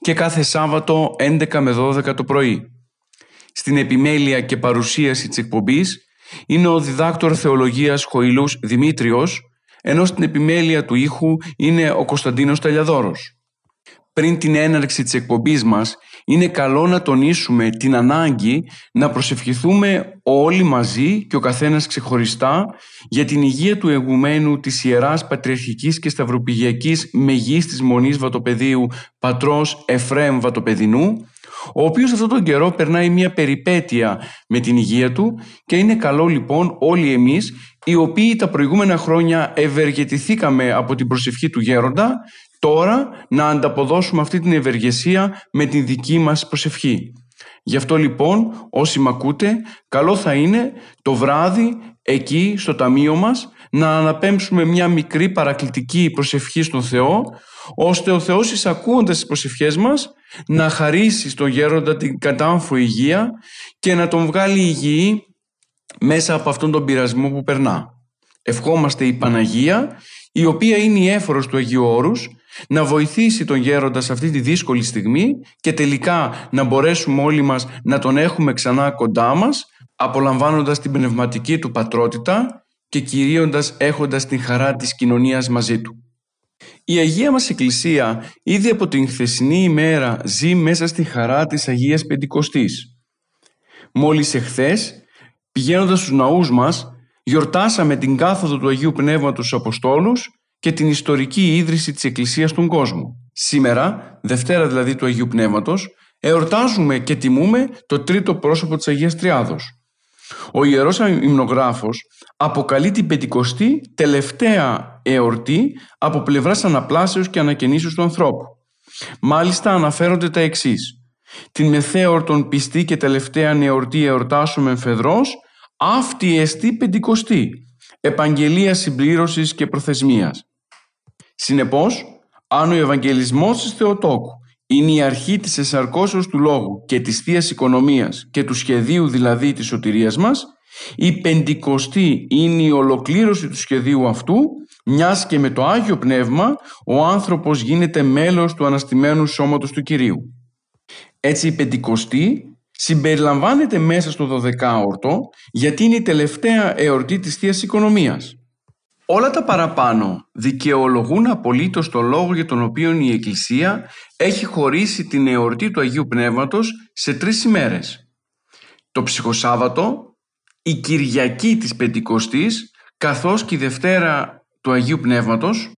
και κάθε Σάββατο 11 με 12 το πρωί. Στην επιμέλεια και παρουσίαση της εκπομπής είναι ο διδάκτορ θεολογίας Χοηλούς Δημήτριος, ενώ στην επιμέλεια του ήχου είναι ο Κωνσταντίνος Ταλιαδόρος. Πριν την έναρξη της εκπομπής μας, είναι καλό να τονίσουμε την ανάγκη να προσευχηθούμε όλοι μαζί και ο καθένας ξεχωριστά για την υγεία του εγουμένου της Ιεράς Πατριαρχικής και Σταυροπηγιακής Μεγής της Μονής Βατοπεδίου πατρός Εφραίμ Βατοπεδινού, ο οποίος αυτόν τον καιρό περνάει μια περιπέτεια με την υγεία του και είναι καλό λοιπόν όλοι εμείς οι οποίοι τα προηγούμενα χρόνια ευεργετηθήκαμε από την προσευχή του γέροντα τώρα να ανταποδώσουμε αυτή την ευεργεσία με την δική μας προσευχή. Γι' αυτό λοιπόν όσοι με ακούτε καλό θα είναι το βράδυ εκεί στο ταμείο μας να αναπέμψουμε μια μικρή παρακλητική προσευχή στον Θεό ώστε ο Θεός εισακούοντας τις προσευχές μας να χαρίσει στον γέροντα την κατάμφο υγεία και να τον βγάλει υγιή μέσα από αυτόν τον πειρασμό που περνά. Ευχόμαστε η Παναγία η οποία είναι η έφορος του Αγίου Όρους να βοηθήσει τον γέροντα σε αυτή τη δύσκολη στιγμή και τελικά να μπορέσουμε όλοι μας να τον έχουμε ξανά κοντά μας απολαμβάνοντας την πνευματική του πατρότητα και κυρίοντας έχοντας την χαρά της κοινωνίας μαζί του. Η Αγία μας Εκκλησία ήδη από την χθεσινή ημέρα ζει μέσα στη χαρά της Αγίας Πεντηκοστής. Μόλις εχθές, πηγαίνοντας στους ναούς μας, γιορτάσαμε την κάθοδο του Αγίου Πνεύματος στους Αποστόλους και την ιστορική ίδρυση της Εκκλησίας στον κόσμο. Σήμερα, Δευτέρα δηλαδή του Αγίου Πνεύματος, εορτάζουμε και τιμούμε το τρίτο πρόσωπο της Αγίας Τριάδος. Ο Ιερός Υμνογράφος αποκαλεί την πεντηκοστή τελευταία εορτή από πλευράς αναπλάσεως και ανακαινήσεως του ανθρώπου. Μάλιστα αναφέρονται τα εξής. Την μεθέορτον πιστή και τελευταία εορτή εορτάσουμε εμφεδρός, αυτή εστί πεντηκοστή, επαγγελία συμπλήρωσης και προθεσμίας. Συνεπώς, αν ο Ευαγγελισμός της Θεοτόκου είναι η αρχή της εσαρκώσεως του Λόγου και της θείας Οικονομίας και του σχεδίου δηλαδή της σωτηρίας μας, η πεντηκοστή είναι η ολοκλήρωση του σχεδίου αυτού, μιας και με το Άγιο Πνεύμα ο άνθρωπος γίνεται μέλος του αναστημένου σώματος του Κυρίου. Έτσι η πεντηκοστή συμπεριλαμβάνεται μέσα στο 12όρτο γιατί είναι η τελευταία εορτή της θείας Οικονομίας. Όλα τα παραπάνω δικαιολογούν απολύτως το λόγο για τον οποίο η Εκκλησία έχει χωρίσει την εορτή του Αγίου Πνεύματος σε τρεις ημέρες. Το Ψυχοσάββατο, η Κυριακή της Πεντηκοστής, καθώς και η Δευτέρα του Αγίου Πνεύματος,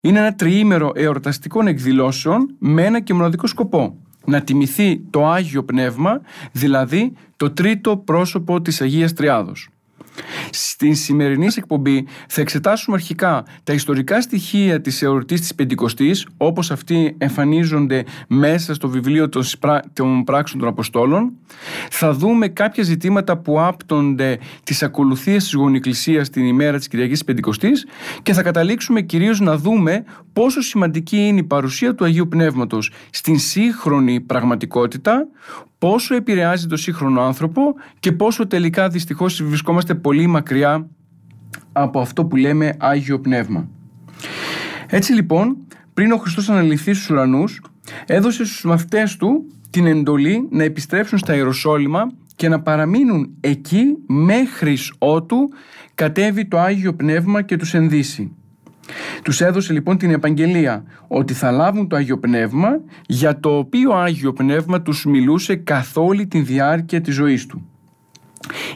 είναι ένα τριήμερο εορταστικών εκδηλώσεων με ένα και μοναδικό σκοπό. Να τιμηθεί το Άγιο Πνεύμα, δηλαδή το τρίτο πρόσωπο της Αγίας Τριάδος. Στην σημερινή εκπομπή θα εξετάσουμε αρχικά τα ιστορικά στοιχεία της εορτής της Πεντηκοστής όπως αυτοί εμφανίζονται μέσα στο βιβλίο των πράξεων των Αποστόλων. Θα δούμε κάποια ζητήματα που άπτονται τις ακολουθίες της γονικλησίας την ημέρα της Κυριακής Πεντηκοστής και θα καταλήξουμε κυρίως να δούμε πόσο σημαντική είναι η παρουσία του Αγίου Πνεύματος στην σύγχρονη πραγματικότητα πόσο επηρεάζει το σύγχρονο άνθρωπο και πόσο τελικά δυστυχώς βρισκόμαστε πολύ μακριά από αυτό που λέμε Άγιο Πνεύμα. Έτσι λοιπόν, πριν ο Χριστός αναλυθεί στους ουρανούς, έδωσε στους μαθητές του την εντολή να επιστρέψουν στα Ιεροσόλυμα και να παραμείνουν εκεί μέχρι ότου κατέβει το Άγιο Πνεύμα και τους ενδύσει. Τους έδωσε λοιπόν την επαγγελία ότι θα λάβουν το Άγιο Πνεύμα για το οποίο Άγιο Πνεύμα τους μιλούσε καθ' όλη τη διάρκεια της ζωής του.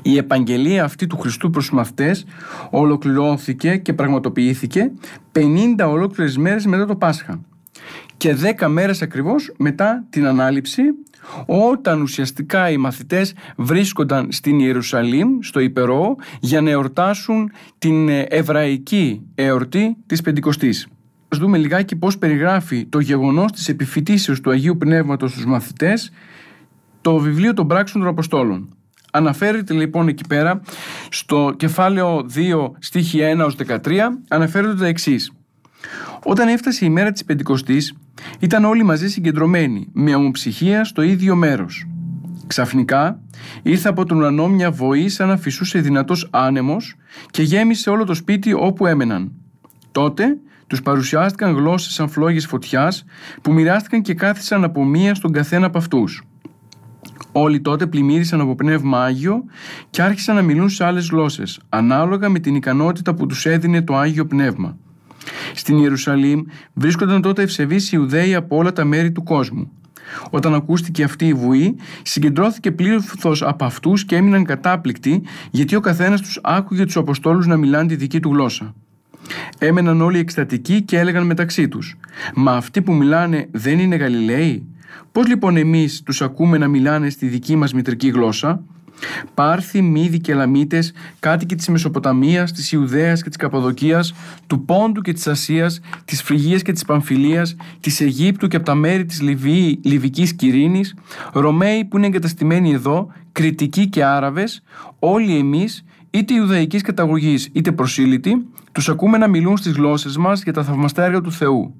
Η επαγγελία αυτή του Χριστού προς μαθητές ολοκληρώθηκε και πραγματοποιήθηκε 50 ολόκληρες μέρες μετά το Πάσχα και 10 μέρες ακριβώς μετά την Ανάληψη όταν ουσιαστικά οι μαθητές βρίσκονταν στην Ιερουσαλήμ, στο Υπερό, για να εορτάσουν την εβραϊκή εορτή της Πεντηκοστής. Ας δούμε λιγάκι πώς περιγράφει το γεγονός της επιφυτίσεως του Αγίου Πνεύματος στους μαθητές το το βιβλίο των πράξεων των Αποστόλων. Αναφέρεται λοιπόν εκεί πέρα στο κεφάλαιο 2 στίχη 1 ως 13 αναφέρεται τα εξής. Όταν έφτασε η μέρα της Πεντηκοστής ήταν όλοι μαζί συγκεντρωμένοι με ομοψυχία στο ίδιο μέρος. Ξαφνικά ήρθε από τον ουρανό μια βοή σαν να φυσούσε δυνατός άνεμος και γέμισε όλο το σπίτι όπου έμεναν. Τότε τους παρουσιάστηκαν γλώσσες σαν φλόγες φωτιάς που μοιράστηκαν και κάθισαν από μία στον καθένα από αυτούς. Όλοι τότε πλημμύρισαν από πνεύμα Άγιο και άρχισαν να μιλούν σε άλλες γλώσσες, ανάλογα με την ικανότητα που τους έδινε το Άγιο Πνεύμα. Στην Ιερουσαλήμ βρίσκονταν τότε ευσεβείς Ιουδαίοι από όλα τα μέρη του κόσμου. Όταν ακούστηκε αυτή η βουή, συγκεντρώθηκε πλήθος από αυτούς και έμειναν κατάπληκτοι, γιατί ο καθένας τους άκουγε τους Αποστόλους να μιλάνε τη δική του γλώσσα. Έμεναν όλοι εκστατικοί και έλεγαν μεταξύ τους: Μα αυτοί που μιλάνε δεν είναι Γαλιλαίοι; Πώς λοιπόν εμείς τους ακούμε να μιλάνε στη δική μας μητρική γλώσσα; Πάρθοι, Μύδοι και Λαμίτες, κάτοικοι της Μεσοποταμίας, της Ιουδαίας και της Καπαδοκίας, του Πόντου και της Ασίας, της Φρυγίας και της Παμφιλίας, της Αιγύπτου και από τα μέρη της Λιβύη, Λιβικής Κυρίνης, Ρωμαίοι που είναι εγκαταστημένοι εδώ, Κριτικοί και Άραβες, όλοι εμείς, είτε Ιουδαϊκής καταγωγής είτε προσήλυτοι, τους ακούμε να μιλούν στις γλώσσες μας για τα θαυμαστά έργα του Θεού.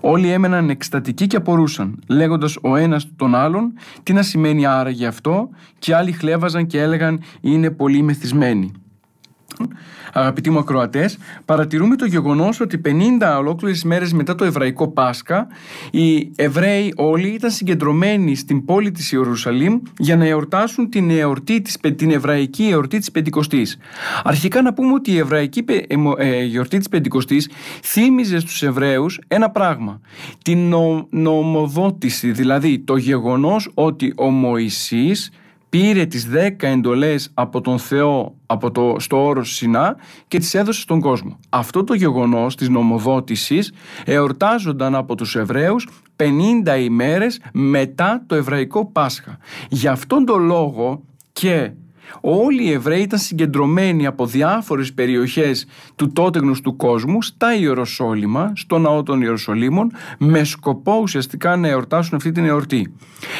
Όλοι έμεναν εκστατικοί και απορούσαν, λέγοντας ο ένας τον άλλον τι να σημαίνει άραγε αυτό, και άλλοι χλέβαζαν και έλεγαν είναι πολύ μεθυσμένοι αγαπητοί μου ακροατές, παρατηρούμε το γεγονός ότι 50 ολόκληρες μέρες μετά το εβραϊκό Πάσχα, οι Εβραίοι όλοι ήταν συγκεντρωμένοι στην πόλη της Ιερουσαλήμ για να εορτάσουν την, εορτή της, την εβραϊκή εορτή της Πεντηκοστής. Αρχικά να πούμε ότι η εβραϊκή ε, εορτή της Πεντηκοστής θύμιζε στους Εβραίους ένα πράγμα. Την νομοδότηση, δηλαδή το γεγονός ότι ο Μωυσής πήρε τις δέκα εντολές από τον Θεό από το, στο όρος Σινά και τις έδωσε στον κόσμο. Αυτό το γεγονός της νομοδότησης εορτάζονταν από τους Εβραίους 50 ημέρες μετά το Εβραϊκό Πάσχα. Γι' αυτόν τον λόγο και Όλοι οι Εβραίοι ήταν συγκεντρωμένοι από διάφορες περιοχές του τότε γνωστού κόσμου στα Ιεροσόλυμα, στο ναό των Ιεροσολύμων, με σκοπό ουσιαστικά να εορτάσουν αυτή την εορτή.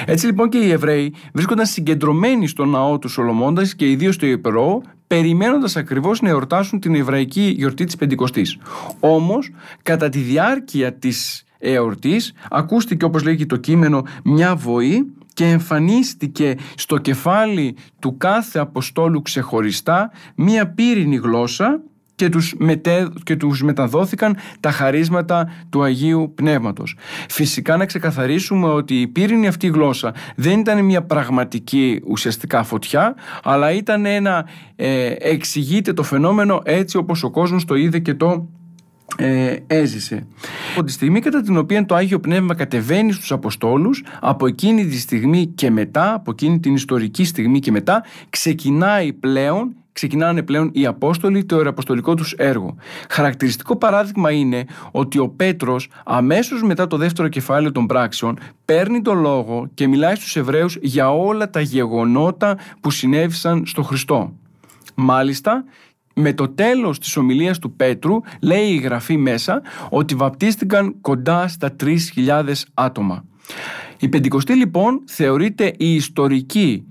Έτσι λοιπόν και οι Εβραίοι βρίσκονταν συγκεντρωμένοι στο ναό του Σολομώντας και ιδίως στο Ιεπρό, περιμένοντας ακριβώς να εορτάσουν την Εβραϊκή γιορτή της Πεντηκοστής. Όμως, κατά τη διάρκεια της εορτής, ακούστηκε όπως λέγει το κείμενο μια βοή και εμφανίστηκε στο κεφάλι του κάθε Αποστόλου ξεχωριστά μία πύρινη γλώσσα και τους, μετέ, και τους μεταδόθηκαν τα χαρίσματα του Αγίου Πνεύματος. Φυσικά να ξεκαθαρίσουμε ότι η πύρινη αυτή γλώσσα δεν ήταν μια πραγματική ουσιαστικά φωτιά αλλά ήταν ένα ε, εξηγείται το φαινόμενο έτσι όπως ο κόσμος το είδε και το ε, έζησε. Από τη στιγμή κατά την οποία το Άγιο Πνεύμα κατεβαίνει στους Αποστόλους, από εκείνη τη στιγμή και μετά, από εκείνη την ιστορική στιγμή και μετά, ξεκινάει πλέον ξεκινάνε πλέον οι Απόστολοι το εραποστολικό τους έργο. Χαρακτηριστικό παράδειγμα είναι ότι ο Πέτρος αμέσως μετά το δεύτερο κεφάλαιο των πράξεων παίρνει το λόγο και μιλάει στους Εβραίους για όλα τα γεγονότα που συνέβησαν στο Χριστό. Μάλιστα με το τέλος της ομιλίας του Πέτρου λέει η γραφή μέσα ότι βαπτίστηκαν κοντά στα 3.000 άτομα. Η Πεντηκοστή λοιπόν θεωρείται η ιστορική,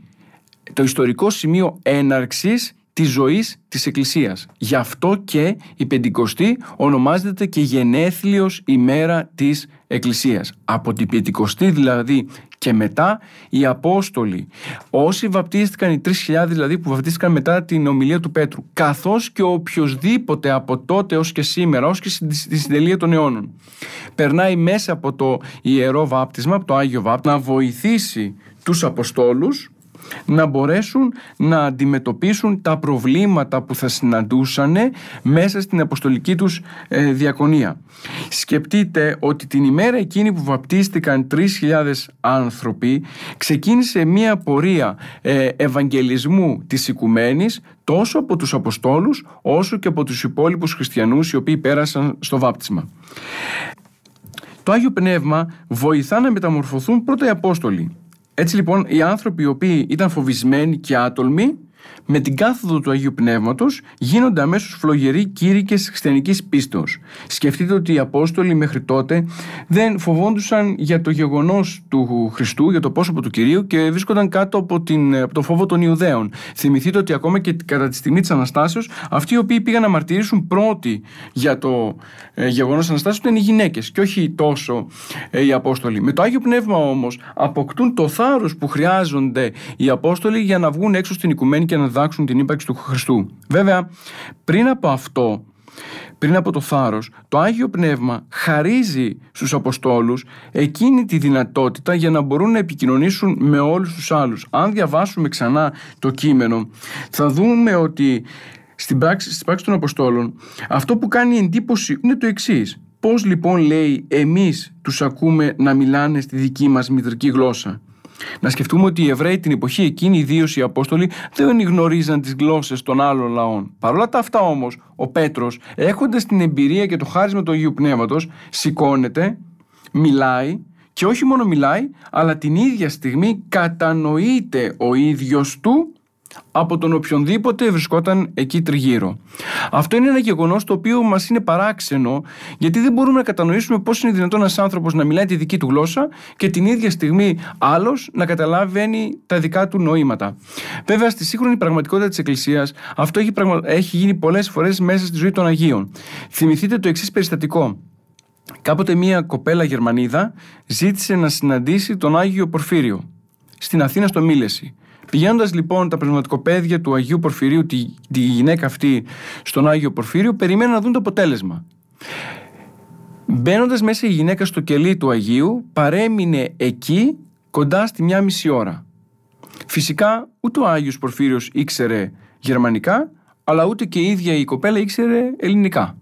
το ιστορικό σημείο έναρξης της ζωής της Εκκλησίας. Γι' αυτό και η Πεντηκοστή ονομάζεται και γενέθλιος ημέρα της Εκκλησίας. Από την Πεντηκοστή δηλαδή και μετά οι Απόστολοι, όσοι βαπτίστηκαν, οι 3.000 δηλαδή που βαπτίστηκαν μετά την ομιλία του Πέτρου, καθώς και οποιοδήποτε από τότε ως και σήμερα, ως και στη συντελεία των αιώνων, περνάει μέσα από το Ιερό Βάπτισμα, από το Άγιο Βάπτισμα, να βοηθήσει τους Αποστόλους να μπορέσουν να αντιμετωπίσουν τα προβλήματα που θα συναντούσαν μέσα στην αποστολική τους ε, διακονία. Σκεφτείτε ότι την ημέρα εκείνη που βαπτίστηκαν 3.000 άνθρωποι ξεκίνησε μια πορεία ε, ευαγγελισμού της οικουμένης τόσο από τους Αποστόλους όσο και από τους υπόλοιπους χριστιανούς οι οποίοι πέρασαν στο βάπτισμα. Το Άγιο Πνεύμα βοηθά να μεταμορφωθούν πρώτα οι Απόστολοι έτσι λοιπόν οι άνθρωποι οι οποίοι ήταν φοβισμένοι και άτολμοι με την κάθοδο του Αγίου Πνεύματος γίνονται αμέσως φλογεροί κήρυκες χριστιανικής πίστεως. Σκεφτείτε ότι οι Απόστολοι μέχρι τότε δεν φοβόντουσαν για το γεγονός του Χριστού, για το πρόσωπο του Κυρίου και βρίσκονταν κάτω από, την, από το φόβο των Ιουδαίων. Θυμηθείτε ότι ακόμα και κατά τη στιγμή της Αναστάσεως αυτοί οι οποίοι πήγαν να μαρτυρήσουν πρώτοι για το ε, γεγονός Αναστάσεως ήταν οι γυναίκες και όχι τόσο ε, οι Απόστολοι. Με το Άγιο Πνεύμα όμως αποκτούν το θάρρος που χρειάζονται οι Απόστολοι για να βγουν έξω στην οικουμένη και να διδάξουν την ύπαρξη του Χριστού. Βέβαια, πριν από αυτό, πριν από το θάρρος, το Άγιο Πνεύμα χαρίζει στους Αποστόλους εκείνη τη δυνατότητα για να μπορούν να επικοινωνήσουν με όλους τους άλλους. Αν διαβάσουμε ξανά το κείμενο, θα δούμε ότι στην πράξη, στην πράξη των Αποστόλων αυτό που κάνει εντύπωση είναι το εξής. Πώς λοιπόν λέει εμείς τους ακούμε να μιλάνε στη δική μας μητρική γλώσσα. Να σκεφτούμε ότι οι Εβραίοι την εποχή εκείνη, ιδίως οι Απόστολοι, δεν γνωρίζαν τις γλώσσες των άλλων λαών. Παρ' όλα τα αυτά όμως, ο Πέτρος, έχοντας την εμπειρία και το χάρισμα του Αγίου Πνεύματος, σηκώνεται, μιλάει και όχι μόνο μιλάει, αλλά την ίδια στιγμή κατανοείται ο ίδιος του από τον οποιονδήποτε βρισκόταν εκεί τριγύρω. Αυτό είναι ένα γεγονός το οποίο μας είναι παράξενο, γιατί δεν μπορούμε να κατανοήσουμε πώς είναι δυνατόν ένας άνθρωπος να μιλάει τη δική του γλώσσα και την ίδια στιγμή άλλος να καταλαβαίνει τα δικά του νοήματα. Βέβαια, στη σύγχρονη πραγματικότητα της Εκκλησίας, αυτό έχει, πραγμα... έχει γίνει πολλές φορές μέσα στη ζωή των Αγίων. Θυμηθείτε το εξής περιστατικό. Κάποτε μία κοπέλα Γερμανίδα ζήτησε να συναντήσει τον Άγιο Πορφύριο στην Αθήνα στο Μίλεση. Πηγαίνοντας λοιπόν τα πνευματικοπαίδια του Αγίου Πορφυρίου, τη, τη γυναίκα αυτή στον Άγιο Πορφύριο, περιμένουν να δουν το αποτέλεσμα. Μπαίνοντας μέσα η γυναίκα στο κελί του Αγίου, παρέμεινε εκεί κοντά στη μια μισή ώρα. Φυσικά ούτε ο Άγιος Πορφύριος ήξερε γερμανικά, αλλά ούτε και η ίδια η κοπέλα ήξερε ελληνικά.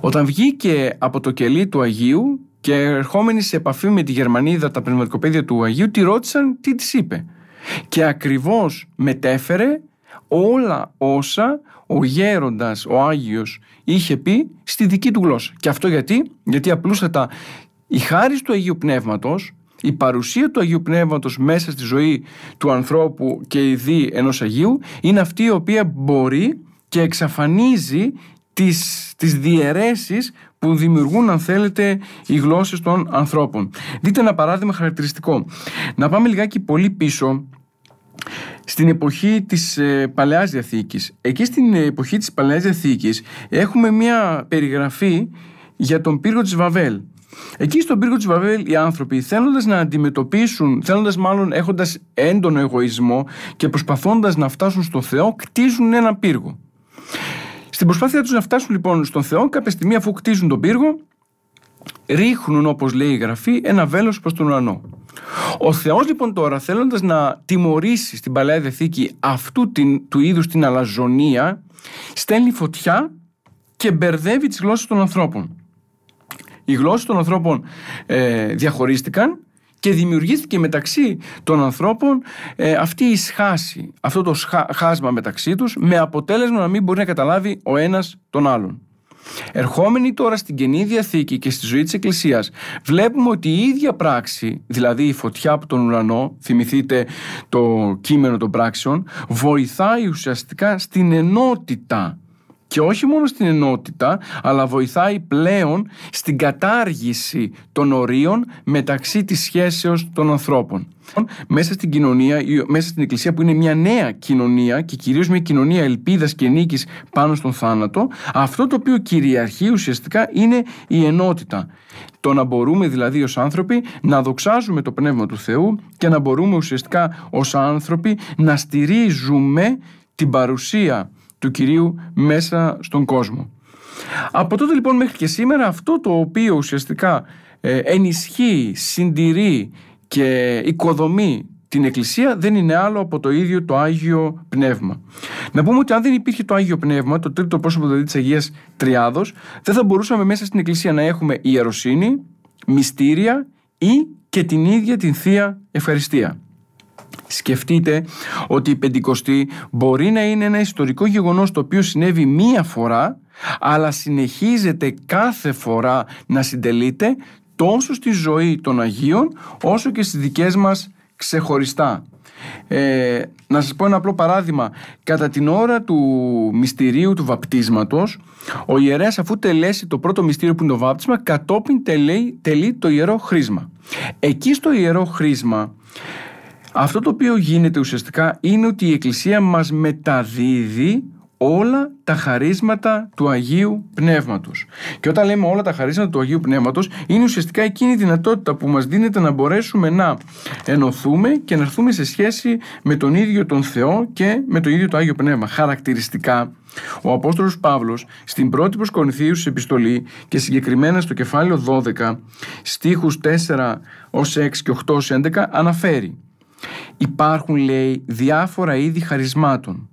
Όταν βγήκε από το κελί του Αγίου και ερχόμενη σε επαφή με τη Γερμανίδα τα πνευματικοπαίδια του Αγίου, τη ρώτησαν τι της είπε και ακριβώς μετέφερε όλα όσα ο γέροντας, ο Άγιος είχε πει στη δική του γλώσσα. Και αυτό γιατί, γιατί απλούστατα η χάρη του Αγίου Πνεύματος, η παρουσία του Αγίου Πνεύματος μέσα στη ζωή του ανθρώπου και η δι ενός Αγίου είναι αυτή η οποία μπορεί και εξαφανίζει τις, τις διαιρέσεις που δημιουργούν αν θέλετε οι γλώσσες των ανθρώπων. Δείτε ένα παράδειγμα χαρακτηριστικό. Να πάμε λιγάκι πολύ πίσω στην εποχή της ε, Παλαιάς Διαθήκης. Εκεί στην εποχή της Παλαιάς Διαθήκης έχουμε μια περιγραφή για τον πύργο της Βαβέλ. Εκεί στον πύργο της Βαβέλ οι άνθρωποι θέλοντας να αντιμετωπίσουν, θέλοντας μάλλον έχοντας έντονο εγωισμό και προσπαθώντας να φτάσουν στο Θεό, κτίζουν ένα πύργο. Στην προσπάθεια τους να φτάσουν λοιπόν στον Θεό, κάποια στιγμή αφού κτίζουν τον πύργο, ρίχνουν όπως λέει η Γραφή ένα βέλος προς τον ουρανό. Ο Θεός λοιπόν τώρα θέλοντας να τιμωρήσει στην Παλαιά Διαθήκη αυτού την, του είδους την αλαζονία στέλνει φωτιά και μπερδεύει τις γλώσσες των ανθρώπων. Οι γλώσσες των ανθρώπων ε, διαχωρίστηκαν και δημιουργήθηκε μεταξύ των ανθρώπων ε, αυτή η σχάση, αυτό το χάσμα μεταξύ τους με αποτέλεσμα να μην μπορεί να καταλάβει ο ένας τον άλλον. Ερχόμενοι τώρα στην Καινή Διαθήκη και στη ζωή της Εκκλησίας βλέπουμε ότι η ίδια πράξη, δηλαδή η φωτιά από τον ουρανό, θυμηθείτε το κείμενο των πράξεων, βοηθάει ουσιαστικά στην ενότητα και όχι μόνο στην ενότητα, αλλά βοηθάει πλέον στην κατάργηση των ορίων μεταξύ της σχέσεως των ανθρώπων. Μέσα στην κοινωνία, μέσα στην εκκλησία που είναι μια νέα κοινωνία και κυρίως μια κοινωνία ελπίδας και νίκης πάνω στον θάνατο, αυτό το οποίο κυριαρχεί ουσιαστικά είναι η ενότητα. Το να μπορούμε δηλαδή ως άνθρωποι να δοξάζουμε το Πνεύμα του Θεού και να μπορούμε ουσιαστικά ως άνθρωποι να στηρίζουμε την παρουσία του Κυρίου μέσα στον κόσμο. Από τότε λοιπόν μέχρι και σήμερα αυτό το οποίο ουσιαστικά ε, ενισχύει, συντηρεί και οικοδομεί την Εκκλησία δεν είναι άλλο από το ίδιο το Άγιο Πνεύμα. Να πούμε ότι αν δεν υπήρχε το Άγιο Πνεύμα, το τρίτο πρόσωπο δηλαδή της Αγίας Τριάδος, δεν θα μπορούσαμε μέσα στην Εκκλησία να έχουμε ιεροσύνη, μυστήρια ή και την ίδια την Θεία Ευχαριστία. Σκεφτείτε ότι η Πεντηκοστή μπορεί να είναι ένα ιστορικό γεγονός το οποίο συνέβη μία φορά αλλά συνεχίζεται κάθε φορά να συντελείται τόσο στη ζωή των Αγίων όσο και στις δικές μας ξεχωριστά. Ε, να σας πω ένα απλό παράδειγμα. Κατά την ώρα του μυστηρίου του βαπτίσματος, ο ιερέας αφού τελέσει το πρώτο μυστήριο που είναι το βάπτισμα, κατόπιν τελεί, τελεί το ιερό χρήσμα. Εκεί στο ιερό χρήσμα, αυτό το οποίο γίνεται ουσιαστικά είναι ότι η Εκκλησία μας μεταδίδει όλα τα χαρίσματα του Αγίου Πνεύματος. Και όταν λέμε όλα τα χαρίσματα του Αγίου Πνεύματος είναι ουσιαστικά εκείνη η δυνατότητα που μας δίνεται να μπορέσουμε να ενωθούμε και να έρθουμε σε σχέση με τον ίδιο τον Θεό και με το ίδιο το Άγιο Πνεύμα. Χαρακτηριστικά ο Απόστολος Παύλος στην πρώτη προς Κορινθίους επιστολή και συγκεκριμένα στο κεφάλαιο 12 στίχους 4 ως 6 και 8 ως 11 αναφέρει Υπάρχουν λέει διάφορα είδη χαρισμάτων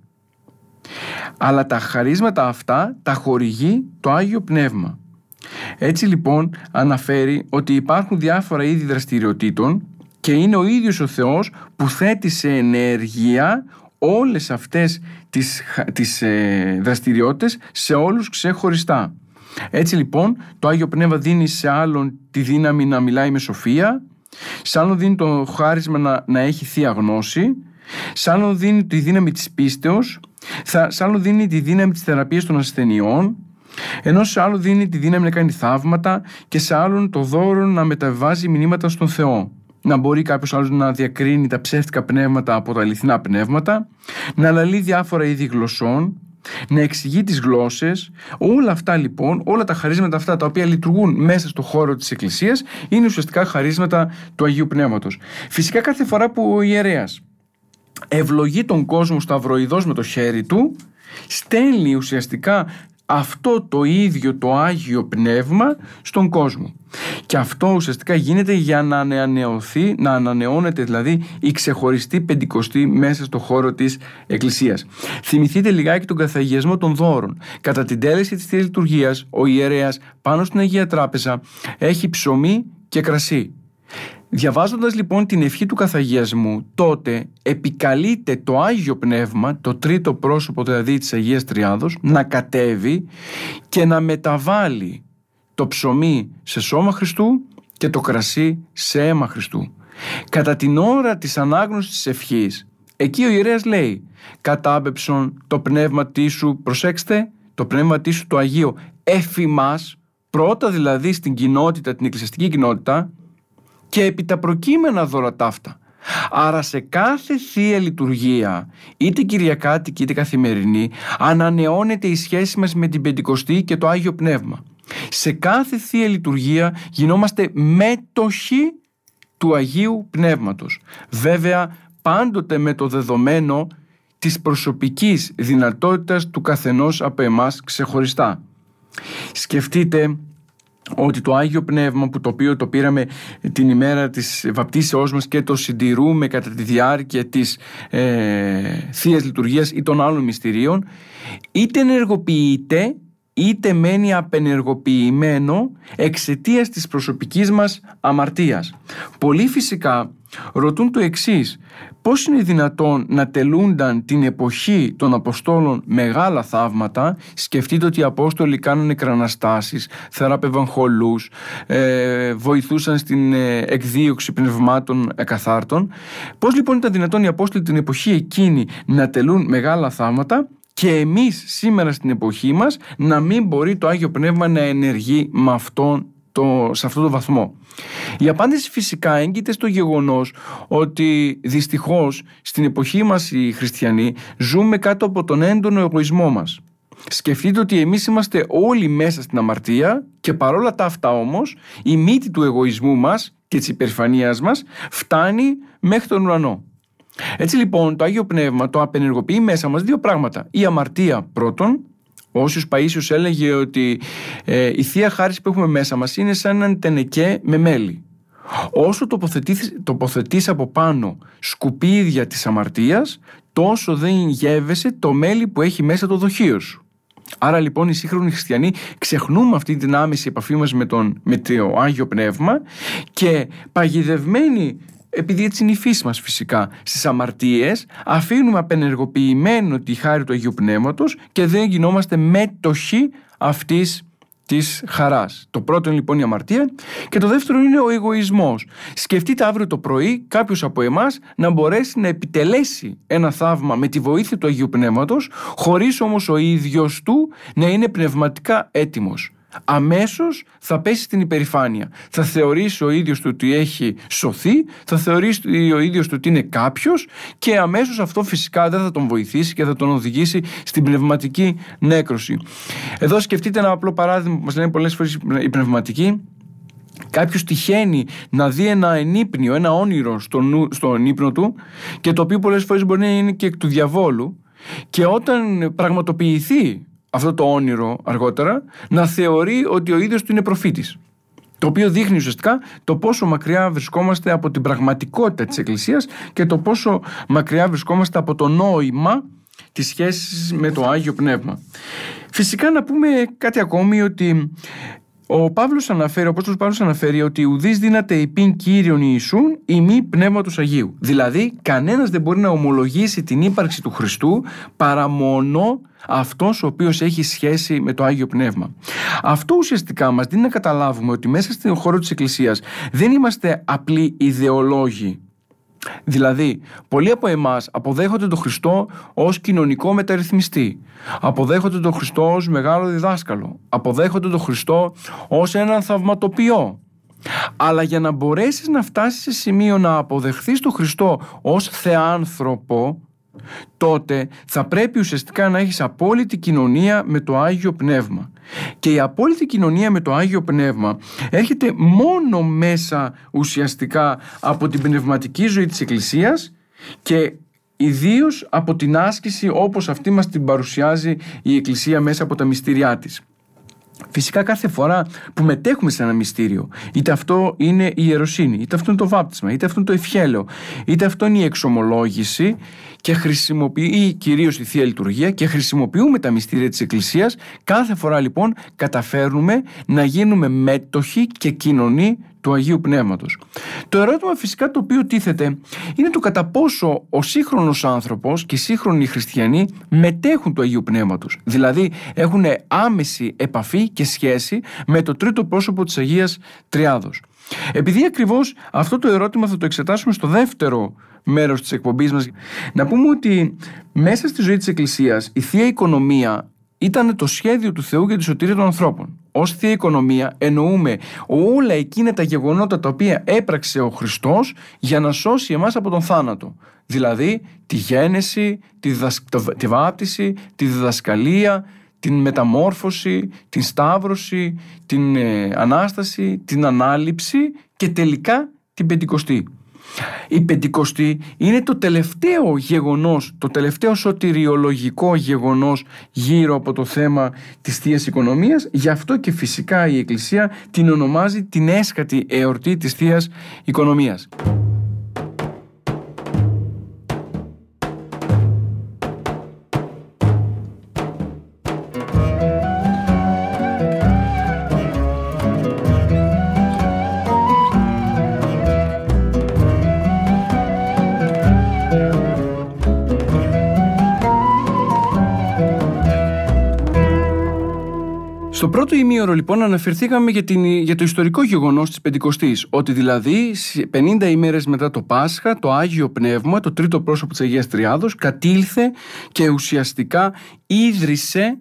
αλλά τα χαρίσματα αυτά τα χορηγεί το Άγιο Πνεύμα. Έτσι λοιπόν αναφέρει ότι υπάρχουν διάφορα είδη δραστηριοτήτων και είναι ο ίδιος ο Θεός που θέτει σε ενέργεια όλες αυτές τις, τις ε, δραστηριότητες σε όλους ξεχωριστά. Έτσι λοιπόν το Άγιο Πνεύμα δίνει σε άλλον τη δύναμη να μιλάει με σοφία, σε άλλον δίνει το χάρισμα να, να έχει θεία γνώση, σε άλλον δίνει τη δύναμη της πίστεως, θα, σε άλλο δίνει τη δύναμη της θεραπείας των ασθενειών, ενώ σε άλλο δίνει τη δύναμη να κάνει θαύματα και σε άλλον το δώρο να μεταβάζει μηνύματα στον Θεό. Να μπορεί κάποιος άλλος να διακρίνει τα ψεύτικα πνεύματα από τα αληθινά πνεύματα, να αναλύει διάφορα είδη γλωσσών, να εξηγεί τις γλώσσες. Όλα αυτά λοιπόν, όλα τα χαρίσματα αυτά τα οποία λειτουργούν μέσα στο χώρο της Εκκλησίας είναι ουσιαστικά χαρίσματα του Αγίου Πνεύματος. Φυσικά κάθε φορά που ο ιερέας ευλογεί τον κόσμο σταυροειδώς με το χέρι του στέλνει ουσιαστικά αυτό το ίδιο το Άγιο Πνεύμα στον κόσμο. Και αυτό ουσιαστικά γίνεται για να ανανεωθεί, να ανανεώνεται δηλαδή η ξεχωριστή πεντηκοστή μέσα στο χώρο της Εκκλησίας. Θυμηθείτε λιγάκι τον καθαγιασμό των δώρων. Κατά την τέλεση της Θείας Λειτουργίας, ο ιερέας πάνω στην Αγία Τράπεζα έχει ψωμί και κρασί. Διαβάζοντας λοιπόν την ευχή του καθαγιασμού, τότε επικαλείται το Άγιο Πνεύμα, το τρίτο πρόσωπο δηλαδή της Αγίας Τριάδος, να κατέβει και να μεταβάλει το ψωμί σε σώμα Χριστού και το κρασί σε αίμα Χριστού. Κατά την ώρα της ανάγνωσης της ευχής, εκεί ο ιερέας λέει «Κατάπεψον το πνεύμα σου, προσέξτε, το πνεύμα σου το Αγίο, εφημάς, πρώτα δηλαδή στην κοινότητα, την εκκλησιαστική κοινότητα, και επί τα προκείμενα δώρα ταύτα. Άρα σε κάθε θεία λειτουργία, είτε κυριακάτικη είτε καθημερινή, ανανεώνεται η σχέση μας με την Πεντηκοστή και το Άγιο Πνεύμα. Σε κάθε θεία λειτουργία γινόμαστε μέτοχοι του Αγίου Πνεύματος. Βέβαια πάντοτε με το δεδομένο της προσωπικής δυνατότητας του καθενός από εμάς ξεχωριστά. Σκεφτείτε ότι το Άγιο Πνεύμα που το οποίο το πήραμε την ημέρα της βαπτίσεώς μας και το συντηρούμε κατά τη διάρκεια της ε, Θείας Λειτουργίας ή των άλλων μυστηρίων είτε ενεργοποιείται είτε μένει απενεργοποιημένο εξαιτίας της προσωπικής μας αμαρτίας. Πολύ φυσικά ρωτούν το εξής πώς είναι δυνατόν να τελούνταν την εποχή των Αποστόλων μεγάλα θαύματα; Σκεφτείτε ότι οι Απόστολοι κάνουν εκραναστάσεις θεράπευαν χολούς ε, βοηθούσαν στην ε, εκδίωξη πνευμάτων εκαθάρτων. Πώς λοιπόν ήταν δυνατόν οι Απόστολοι την εποχή εκείνη να τελούν μεγάλα θαύματα και εμείς σήμερα στην εποχή μας να μην μπορεί το Άγιο Πνεύμα να ενεργεί με αυτόν το, σε αυτό το βαθμό. Η απάντηση φυσικά έγκυται στο γεγονός ότι δυστυχώς στην εποχή μας οι χριστιανοί ζούμε κάτω από τον έντονο εγωισμό μας. Σκεφτείτε ότι εμείς είμαστε όλοι μέσα στην αμαρτία και παρόλα τα αυτά όμως η μύτη του εγωισμού μας και της υπερφανίας μας φτάνει μέχρι τον ουρανό. Έτσι λοιπόν το Άγιο Πνεύμα το απενεργοποιεί μέσα μας δύο πράγματα. Η αμαρτία πρώτον ο Όσιος Παΐσιος έλεγε ότι ε, η Θεία Χάρις που έχουμε μέσα μας είναι σαν έναν τενεκέ με μέλι. Όσο τοποθετείς, τοποθετείς από πάνω σκουπίδια της αμαρτίας, τόσο δεν γεύεσαι το μέλι που έχει μέσα το δοχείο σου. Άρα λοιπόν οι σύγχρονοι χριστιανοί ξεχνούμε αυτή την άμεση επαφή μας με, τον, με το Άγιο Πνεύμα και παγιδευμένοι επειδή έτσι είναι η φύση μας φυσικά, στις αμαρτίες αφήνουμε απενεργοποιημένο τη χάρη του Αγίου Πνεύματος και δεν γινόμαστε μέτοχοι αυτής της χαράς. Το πρώτο είναι λοιπόν η αμαρτία και το δεύτερο είναι ο εγωισμός. Σκεφτείτε αύριο το πρωί κάποιος από εμάς να μπορέσει να επιτελέσει ένα θαύμα με τη βοήθεια του Αγίου Πνεύματος χωρίς όμως ο ίδιος του να είναι πνευματικά έτοιμος αμέσως θα πέσει στην υπερηφάνεια. Θα θεωρήσει ο ίδιος του ότι έχει σωθεί, θα θεωρήσει ο ίδιος του ότι είναι κάποιος και αμέσως αυτό φυσικά δεν θα τον βοηθήσει και θα τον οδηγήσει στην πνευματική νέκρωση. Εδώ σκεφτείτε ένα απλό παράδειγμα που μας λένε πολλές φορές οι πνευματικοί Κάποιος τυχαίνει να δει ένα ενύπνιο, ένα όνειρο στον, στον ύπνο του και το οποίο πολλές φορές μπορεί να είναι και εκ του διαβόλου και όταν πραγματοποιηθεί αυτό το όνειρο αργότερα να θεωρεί ότι ο ίδιος του είναι προφήτης. Το οποίο δείχνει ουσιαστικά το πόσο μακριά βρισκόμαστε από την πραγματικότητα της Εκκλησίας και το πόσο μακριά βρισκόμαστε από το νόημα της σχέσης με το Άγιο Πνεύμα. Φυσικά να πούμε κάτι ακόμη ότι ο Παύλος αναφέρει, ο Απόστολος Παύλος αναφέρει ότι ουδής δύναται υπήν Κύριον Ιησούν ή μη Πνεύματος Αγίου. Δηλαδή κανένας δεν μπορεί να ομολογήσει την ύπαρξη του Χριστού παρά μόνο αυτός ο οποίος έχει σχέση με το Άγιο Πνεύμα. Αυτό ουσιαστικά μας δίνει να καταλάβουμε ότι μέσα στον χώρο της Εκκλησίας δεν είμαστε απλοί ιδεολόγοι Δηλαδή, πολλοί από εμάς αποδέχονται τον Χριστό ως κοινωνικό μεταρρυθμιστή. Αποδέχονται τον Χριστό ως μεγάλο διδάσκαλο. Αποδέχονται τον Χριστό ως έναν θαυματοποιό. Αλλά για να μπορέσεις να φτάσεις σε σημείο να αποδεχθείς τον Χριστό ως θεάνθρωπο τότε θα πρέπει ουσιαστικά να έχεις απόλυτη κοινωνία με το Άγιο Πνεύμα. Και η απόλυτη κοινωνία με το Άγιο Πνεύμα έρχεται μόνο μέσα ουσιαστικά από την πνευματική ζωή της Εκκλησίας και ιδίως από την άσκηση όπως αυτή μας την παρουσιάζει η Εκκλησία μέσα από τα μυστήριά της. Φυσικά κάθε φορά που μετέχουμε σε ένα μυστήριο, είτε αυτό είναι η ιεροσύνη, είτε αυτό είναι το βάπτισμα, είτε αυτό είναι το ευχέλαιο, είτε αυτό είναι η εξομολόγηση και χρησιμοποιεί κυρίως η Θεία Λειτουργία και χρησιμοποιούμε τα μυστήρια της Εκκλησίας, κάθε φορά λοιπόν καταφέρνουμε να γίνουμε μέτοχοι και κοινωνοί του Αγίου Πνεύματος. Το ερώτημα φυσικά το οποίο τίθεται είναι το κατά πόσο ο σύγχρονος άνθρωπος και οι σύγχρονοι χριστιανοί μετέχουν του Αγίου Πνεύματος. Δηλαδή έχουν άμεση επαφή και σχέση με το τρίτο πρόσωπο της Αγίας Τριάδος. Επειδή ακριβώς αυτό το ερώτημα θα το εξετάσουμε στο δεύτερο μέρος της εκπομπής μας, να πούμε ότι μέσα στη ζωή της Εκκλησίας η Θεία Οικονομία ήταν το σχέδιο του Θεού για τη σωτηρία των ανθρώπων. Ω θεία οικονομία εννοούμε όλα εκείνα τα γεγονότα τα οποία έπραξε ο Χριστός για να σώσει εμάς από τον θάνατο. Δηλαδή τη γένεση, τη, τη βάπτιση, τη διδασκαλία, την μεταμόρφωση, την σταύρωση, την ε, Ανάσταση, την Ανάληψη και τελικά την Πεντηκοστή. Η Πεντηκοστή είναι το τελευταίο γεγονός, το τελευταίο σωτηριολογικό γεγονός γύρω από το θέμα της θεία Οικονομίας. Γι' αυτό και φυσικά η Εκκλησία την ονομάζει την έσκατη εορτή της θεία Οικονομίας. Πρώτο ημίωρο λοιπόν αναφερθήκαμε για, την, για το ιστορικό γεγονός της Πεντηκοστής ότι δηλαδή 50 ημέρες μετά το Πάσχα το Άγιο Πνεύμα, το τρίτο πρόσωπο της Αγίας Τριάδος κατήλθε και ουσιαστικά ίδρυσε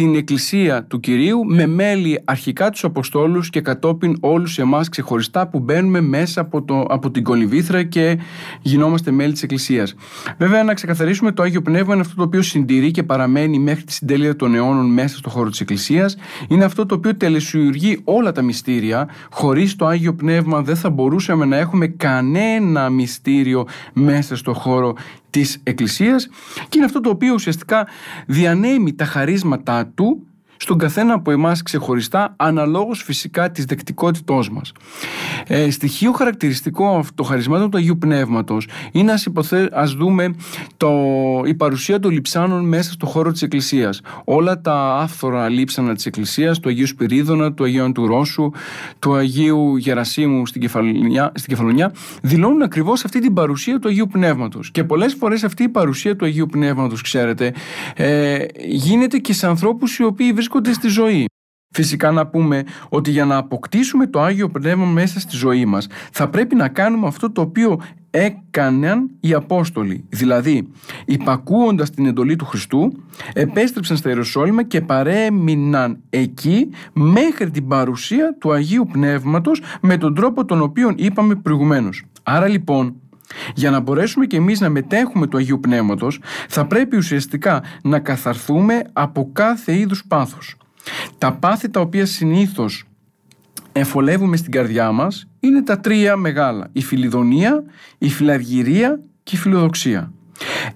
την Εκκλησία του Κυρίου με μέλη αρχικά τους Αποστόλους και κατόπιν όλους εμάς ξεχωριστά που μπαίνουμε μέσα από, το, από την κολυβήθρα και γινόμαστε μέλη της Εκκλησίας. Βέβαια να ξεκαθαρίσουμε το Άγιο Πνεύμα είναι αυτό το οποίο συντηρεί και παραμένει μέχρι τη συντέλεια των αιώνων μέσα στο χώρο της Εκκλησίας. Είναι αυτό το οποίο τελεσιουργεί όλα τα μυστήρια. Χωρίς το Άγιο Πνεύμα δεν θα μπορούσαμε να έχουμε κανένα μυστήριο μέσα στο χώρο της Εκκλησίας και είναι αυτό το οποίο ουσιαστικά διανέμει τα χαρίσματά του στον καθένα από εμάς ξεχωριστά αναλόγως φυσικά της δεκτικότητός μας. Ε, στοιχείο χαρακτηριστικό το χαρισμάτων του Αγίου Πνεύματος είναι ας, υποθέ, ας δούμε το, η παρουσία των λειψάνων μέσα στο χώρο της Εκκλησίας. Όλα τα άφθορα λείψανα της Εκκλησίας, του Αγίου Σπυρίδωνα, του Αγίου Αντουρόσου, του Αγίου Γερασίμου στην Κεφαλονιά, στην Κεφαλονιά δηλώνουν ακριβώς αυτή την παρουσία του Αγίου Πνεύματος. Και πολλές φορές αυτή η παρουσία του Αγίου Πνεύματος, ξέρετε, ε, γίνεται και σε ανθρώπους οι οποίοι βρίσκονται στη ζωή. Φυσικά να πούμε ότι για να αποκτήσουμε το Άγιο Πνεύμα μέσα στη ζωή μας θα πρέπει να κάνουμε αυτό το οποίο έκαναν οι Απόστολοι. Δηλαδή, υπακούοντας την εντολή του Χριστού, επέστρεψαν στα Ιεροσόλυμα και παρέμειναν εκεί μέχρι την παρουσία του Αγίου Πνεύματος με τον τρόπο τον οποίο είπαμε προηγουμένως. Άρα λοιπόν, για να μπορέσουμε και εμείς να μετέχουμε του Αγίου Πνεύματος, θα πρέπει ουσιαστικά να καθαρθούμε από κάθε είδους πάθος. Τα πάθη τα οποία συνήθως εφολεύουμε στην καρδιά μας είναι τα τρία μεγάλα. Η φιλιδονία, η φιλαργυρία και η φιλοδοξία.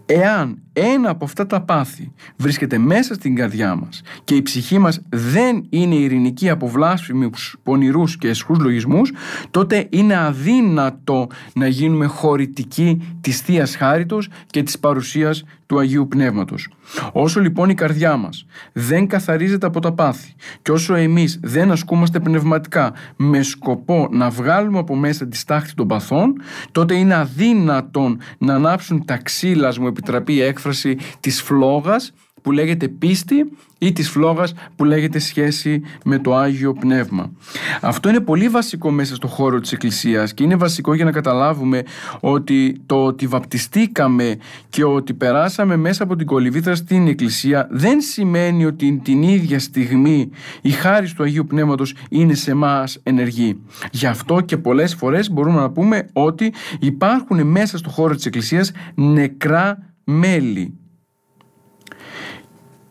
Εάν ένα από αυτά τα πάθη βρίσκεται μέσα στην καρδιά μας και η ψυχή μας δεν είναι ειρηνική από βλάσφημους, πονηρούς και εσχούς λογισμούς, τότε είναι αδύνατο να γίνουμε χωρητικοί της Θείας Χάριτος και της παρουσίας του Αγίου Πνεύματος. Όσο λοιπόν η καρδιά μας δεν καθαρίζεται από τα πάθη και όσο εμείς δεν ασκούμαστε πνευματικά με σκοπό να βγάλουμε από μέσα τη στάχτη των παθών, τότε είναι αδύνατον να ανάψουν τα ξύλα, μου επιτραπεί έκφραση έκφραση της φλόγας που λέγεται πίστη ή της φλόγας που λέγεται σχέση με το Άγιο Πνεύμα. Αυτό είναι πολύ βασικό μέσα στο χώρο της Εκκλησίας και είναι βασικό για να καταλάβουμε ότι το ότι βαπτιστήκαμε και ότι περάσαμε μέσα από την κολυβήθρα στην Εκκλησία δεν σημαίνει ότι την ίδια στιγμή η χάρη του Αγίου Πνεύματος είναι σε εμά ενεργή. Γι' αυτό και πολλές φορές μπορούμε να πούμε ότι υπάρχουν μέσα στο χώρο της Εκκλησίας νεκρά μέλη.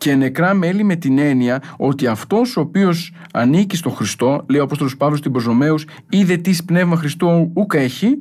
Και νεκρά μέλη με την έννοια ότι αυτός ο οποίος ανήκει στο Χριστό, λέει ο Απόστολος Παύλος στην Προσωμαίους, είδε τι πνεύμα Χριστού ούκα έχει,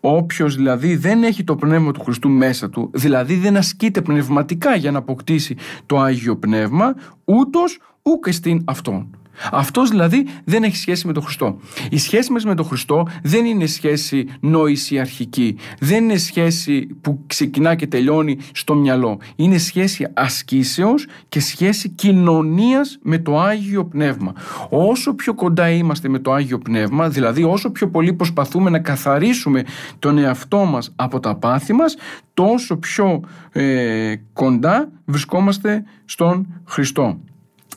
Όποιος δηλαδή δεν έχει το πνεύμα του Χριστού μέσα του, δηλαδή δεν ασκείται πνευματικά για να αποκτήσει το Άγιο Πνεύμα, ούτως ούκ εστίν αυτόν. Αυτός δηλαδή δεν έχει σχέση με τον Χριστό. Η σχέση μας με τον Χριστό δεν είναι σχέση νόηση αρχική. Δεν είναι σχέση που ξεκινά και τελειώνει στο μυαλό. Είναι σχέση ασκήσεως και σχέση κοινωνίας με το Άγιο Πνεύμα. Όσο πιο κοντά είμαστε με το Άγιο Πνεύμα, δηλαδή όσο πιο πολύ προσπαθούμε να καθαρίσουμε τον εαυτό μας από τα πάθη μας, τόσο πιο ε, κοντά βρισκόμαστε στον Χριστό.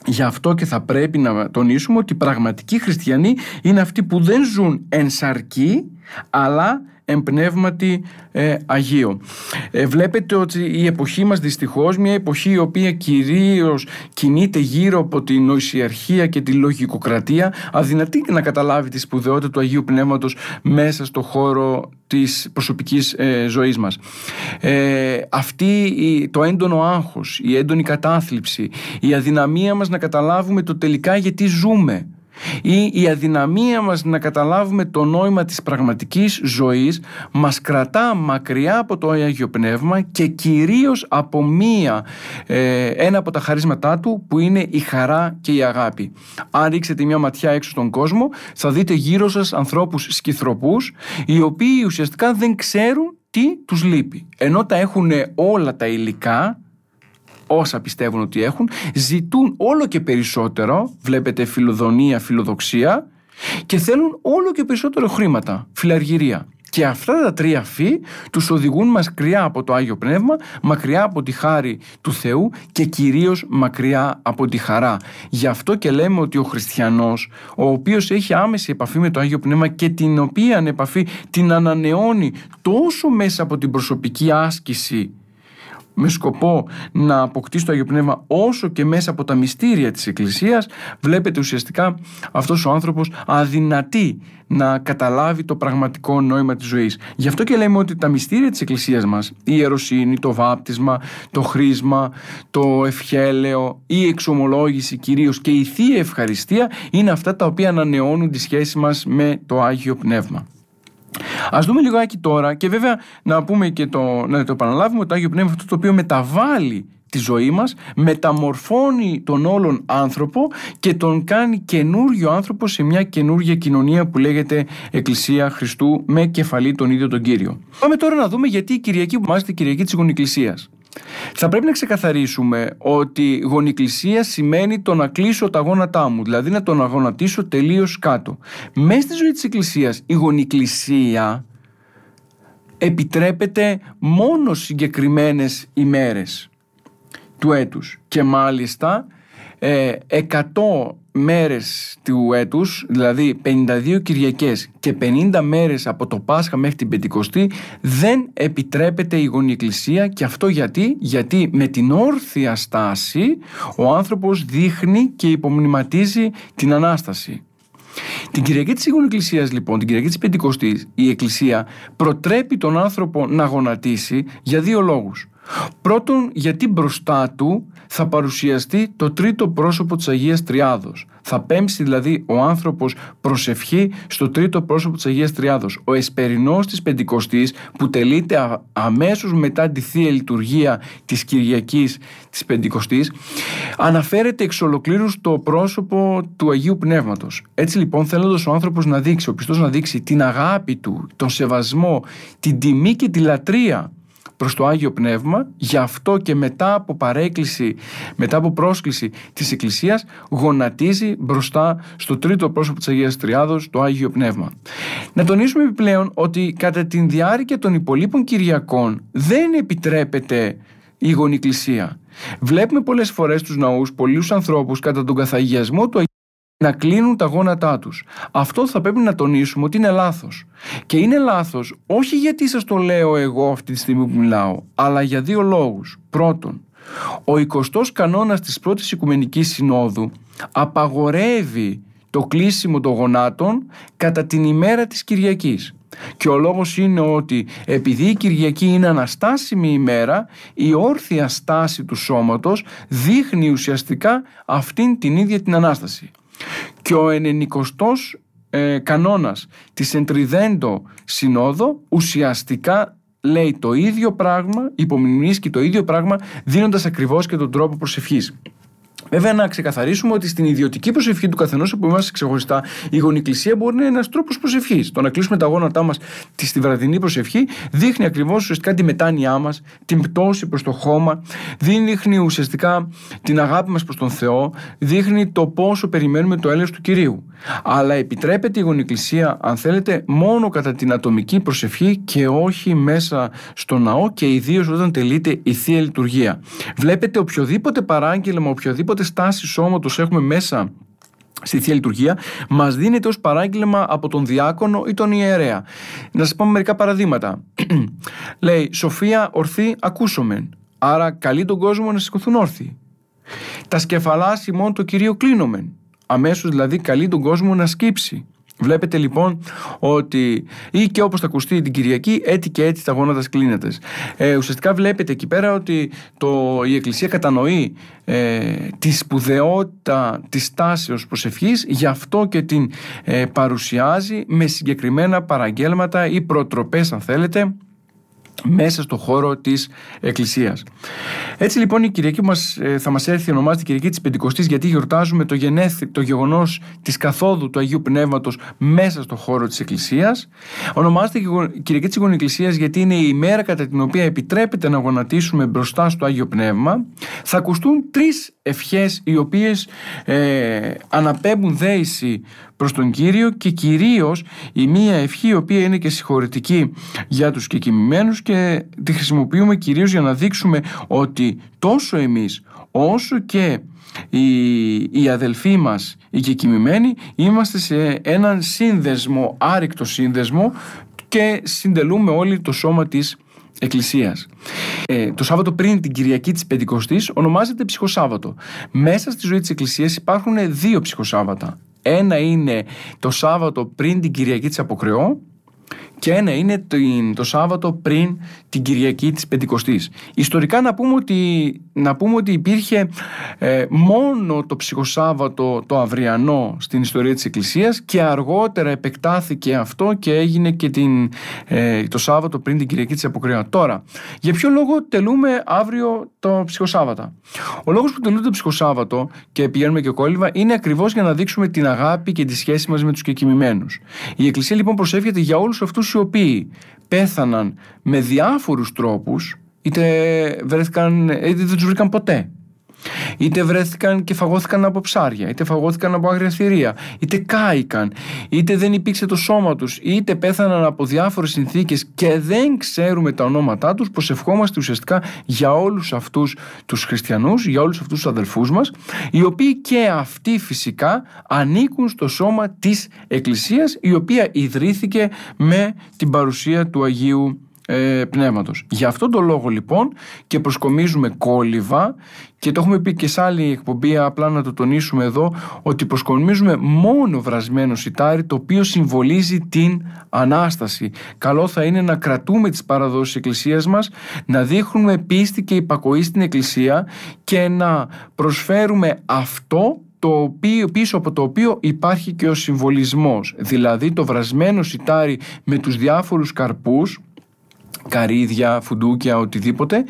Γι' αυτό και θα πρέπει να τονίσουμε ότι οι πραγματικοί χριστιανοί είναι αυτοί που δεν ζουν εν σαρκή, αλλά εμπνεύματι ε, Αγίο. Ε, βλέπετε ότι η εποχή μας δυστυχώς, μια εποχή η οποία κυρίως κινείται γύρω από την νοησιαρχία και τη λογικοκρατία, αδυνατεί να καταλάβει τη σπουδαιότητα του Αγίου Πνεύματος μέσα στο χώρο της προσωπικής ε, ζωής μας. Ε, αυτή το έντονο άγχος, η έντονη κατάθλιψη, η αδυναμία μας να καταλάβουμε το τελικά γιατί ζούμε ή η αδυναμία μας να καταλάβουμε το νόημα της πραγματικής ζωής μας κρατά μακριά από το Άγιο Πνεύμα και κυρίως από μία, ε, ένα από τα χαρίσματά του που είναι η χαρά και η αγάπη. Αν ρίξετε μια ματιά έξω στον κόσμο θα δείτε γύρω σας ανθρώπους σκυθροπούς οι οποίοι ουσιαστικά δεν ξέρουν τι τους λείπει. Ενώ τα έχουν όλα τα υλικά όσα πιστεύουν ότι έχουν, ζητούν όλο και περισσότερο, βλέπετε φιλοδονία, φιλοδοξία, και θέλουν όλο και περισσότερο χρήματα, φιλαργυρία. Και αυτά τα τρία φύ τους οδηγούν μακριά από το Άγιο Πνεύμα, μακριά από τη χάρη του Θεού και κυρίως μακριά από τη χαρά. Γι' αυτό και λέμε ότι ο χριστιανός, ο οποίος έχει άμεση επαφή με το Άγιο Πνεύμα και την οποία επαφή την ανανεώνει τόσο μέσα από την προσωπική άσκηση με σκοπό να αποκτήσει το Άγιο Πνεύμα όσο και μέσα από τα μυστήρια της Εκκλησίας βλέπετε ουσιαστικά αυτός ο άνθρωπος αδυνατεί να καταλάβει το πραγματικό νόημα της ζωής. Γι' αυτό και λέμε ότι τα μυστήρια της Εκκλησίας μας, η ιεροσύνη, το βάπτισμα, το χρήσμα, το ευχέλαιο, η εξομολόγηση κυρίως και η Θεία Ευχαριστία είναι αυτά τα οποία ανανεώνουν τη σχέση μας με το Άγιο Πνεύμα. Α δούμε λιγάκι τώρα και βέβαια να πούμε και το, να το επαναλάβουμε ότι το Άγιο Πνεύμα αυτό το οποίο μεταβάλλει τη ζωή μας, μεταμορφώνει τον όλον άνθρωπο και τον κάνει καινούριο άνθρωπο σε μια καινούργια κοινωνία που λέγεται Εκκλησία Χριστού με κεφαλή τον ίδιο τον Κύριο. Πάμε τώρα να δούμε γιατί η Κυριακή που μάζεται η Κυριακή της Γονικκλησίας. Θα πρέπει να ξεκαθαρίσουμε ότι γονικλησία σημαίνει το να κλείσω τα γόνατά μου, δηλαδή να τον αγωνατίσω τελείως κάτω. Μέσα στη ζωή της Εκκλησίας η γονικλησία επιτρέπεται μόνο συγκεκριμένες ημέρες του έτους και μάλιστα ε, 100 μέρες του έτους, δηλαδή 52 Κυριακές και 50 μέρες από το Πάσχα μέχρι την Πεντηκοστή δεν επιτρέπεται η γονή εκκλησία και αυτό γιατί, γιατί με την όρθια στάση ο άνθρωπος δείχνει και υπομνηματίζει την Ανάσταση. Την Κυριακή της Ήγων Εκκλησίας λοιπόν, την Κυριακή της Πεντηκοστής, η Εκκλησία προτρέπει τον άνθρωπο να γονατίσει για δύο λόγους. Πρώτον, γιατί μπροστά του θα παρουσιαστεί το τρίτο πρόσωπο της Αγίας Τριάδος. Θα πέμψει δηλαδή ο άνθρωπος προσευχή στο τρίτο πρόσωπο της Αγίας Τριάδος. Ο εσπερινός της Πεντηκοστής που τελείται αμέσως μετά τη Θεία Λειτουργία της Κυριακής της Πεντηκοστής αναφέρεται εξ ολοκλήρους στο πρόσωπο του Αγίου Πνεύματος. Έτσι λοιπόν θέλοντας ο άνθρωπος να δείξει, ο πιστός να δείξει την αγάπη του, τον σεβασμό, την τιμή και τη λατρεία προς το Άγιο Πνεύμα γι' αυτό και μετά από παρέκκληση μετά από πρόσκληση της Εκκλησίας γονατίζει μπροστά στο τρίτο πρόσωπο της Αγίας Τριάδος το Άγιο Πνεύμα. Να τονίσουμε επιπλέον ότι κατά τη διάρκεια των υπολείπων Κυριακών δεν επιτρέπεται η γονικλησία. Βλέπουμε πολλές φορές στους ναούς πολλούς ανθρώπους κατά τον καθαγιασμό του να κλείνουν τα γόνατά τους. Αυτό θα πρέπει να τονίσουμε ότι είναι λάθος. Και είναι λάθος όχι γιατί σας το λέω εγώ αυτή τη στιγμή που μιλάω, αλλά για δύο λόγους. Πρώτον, ο 20ος κανόνας της πρώτης Οικουμενικής Συνόδου απαγορεύει το κλείσιμο των γονάτων κατά την ημέρα της Κυριακής. Και ο λόγος είναι ότι επειδή η Κυριακή είναι αναστάσιμη ημέρα, η όρθια στάση του σώματος δείχνει ουσιαστικά αυτήν την ίδια την Ανάσταση. Και ο ενενικοστός ε, κανόνας της Εντριδέντο Συνόδο ουσιαστικά λέει το ίδιο πράγμα, υπομνημίσκει το ίδιο πράγμα δίνοντας ακριβώς και τον τρόπο προσευχής. Βέβαια, να ξεκαθαρίσουμε ότι στην ιδιωτική προσευχή του καθενός που είμαστε ξεχωριστά, η γονικλησία μπορεί να είναι ένας τρόπος προσευχής. Το να κλείσουμε τα γόνατά μας στη βραδινή προσευχή δείχνει ακριβώς ουσιαστικά τη μετάνοιά μας, την πτώση προς το χώμα, δείχνει ουσιαστικά την αγάπη μας προς τον Θεό, δείχνει το πόσο περιμένουμε το έλεος του κυρίου. Αλλά επιτρέπεται η γονικλησία, αν θέλετε, μόνο κατά την ατομική προσευχή και όχι μέσα στο ναό και ιδίως όταν τελείται η θεία λειτουργία. Βλέπετε οποιοδήποτε παράγγελμα, οποιοδήποτε οποιαδήποτε στάση σώματος έχουμε μέσα στη Θεία Λειτουργία, μας δίνεται ως παράγγελμα από τον διάκονο ή τον ιερέα. Να σας πω μερικά παραδείγματα. Λέει, Σοφία ορθή ακούσομεν, άρα καλεί τον κόσμο να σηκωθούν όρθιοι. Τα σκεφαλά ημών το Κυρίο κλείνομεν, αμέσως δηλαδή καλεί τον κόσμο να σκύψει. Βλέπετε λοιπόν ότι ή και όπως θα ακουστεί την Κυριακή έτσι και έτσι τα γόνατα κλείνεται. Ε, ουσιαστικά βλέπετε εκεί πέρα ότι το, η Εκκλησία κατανοεί ε, τη σπουδαιότητα της τάσεως προσευχής γι' αυτό και την ε, παρουσιάζει με συγκεκριμένα παραγγέλματα ή προτροπές αν θέλετε μέσα στο χώρο της Εκκλησίας. Έτσι λοιπόν η Κυριακή μας, ε, θα μας έρθει ονομάζεται Κυριακή της Πεντηκοστής γιατί γιορτάζουμε το, γενέθι, το γεγονός της καθόδου του Αγίου Πνεύματος μέσα στο χώρο της Εκκλησίας. Ονομάζεται Κυριακή της Εκκλησίας γιατί είναι η ημέρα κατά την οποία επιτρέπεται να γονατίσουμε μπροστά στο Άγιο Πνεύμα. Θα ακουστούν τρεις ευχές οι οποίες ε, αναπέμπουν δέηση προς τον Κύριο και κυρίως η μία ευχή η οποία είναι και συγχωρητική για τους κεκοιμημένους και τη χρησιμοποιούμε κυρίως για να δείξουμε ότι τόσο εμείς όσο και οι, οι αδελφοί μας οι κεκοιμημένοι είμαστε σε έναν σύνδεσμο, άρρηκτο σύνδεσμο και συντελούμε όλοι το σώμα της Εκκλησίας. Ε, το Σάββατο πριν την Κυριακή της Πεντηκοστής ονομάζεται Ψυχοσάββατο. Μέσα στη ζωή της Εκκλησίας υπάρχουν δύο Ψυχοσάββατα. Ένα είναι το Σάββατο πριν την Κυριακή της Αποκρεώ και ένα είναι το, Σάββατο πριν την Κυριακή της Πεντηκοστής. Ιστορικά να πούμε ότι, να πούμε ότι υπήρχε ε, μόνο το ψυχοσάββατο το αυριανό στην ιστορία της Εκκλησίας και αργότερα επεκτάθηκε αυτό και έγινε και την, ε, το Σάββατο πριν την Κυριακή της Αποκρεώ. Τώρα, για ποιο λόγο τελούμε αύριο το ψυχοσάββατα; Ο λόγος που τελούμε το ψυχοσάββατο και πηγαίνουμε και κόλληβα είναι ακριβώς για να δείξουμε την αγάπη και τη σχέση μας με τους κεκοιμημένους. Η Εκκλησία λοιπόν προσεύχεται για όλους αυτούς οι οποίοι πέθαναν με διάφορους τρόπους είτε βρέθηκαν, είτε δεν τους βρήκαν ποτέ είτε βρέθηκαν και φαγώθηκαν από ψάρια, είτε φαγώθηκαν από άγρια θηρία, είτε κάηκαν, είτε δεν υπήρξε το σώμα τους, είτε πέθαναν από διάφορες συνθήκες και δεν ξέρουμε τα ονόματά τους, προσευχόμαστε ουσιαστικά για όλους αυτούς τους χριστιανούς, για όλους αυτούς τους αδελφούς μας, οι οποίοι και αυτοί φυσικά ανήκουν στο σώμα της Εκκλησίας, η οποία ιδρύθηκε με την παρουσία του Αγίου ε, πνεύματος. Γι' αυτόν τον λόγο λοιπόν και προσκομίζουμε κόλληβα και το έχουμε πει και σε άλλη εκπομπή απλά να το τονίσουμε εδώ ότι προσκομίζουμε μόνο βρασμένο σιτάρι το οποίο συμβολίζει την Ανάσταση. Καλό θα είναι να κρατούμε τις παραδόσεις της Εκκλησίας μας, να δείχνουμε πίστη και υπακοή στην Εκκλησία και να προσφέρουμε αυτό το οποίο, πίσω από το οποίο υπάρχει και ο συμβολισμός, δηλαδή το βρασμένο σιτάρι με τους διάφορους καρπούς καρύδια, φουντούκια, οτιδήποτε,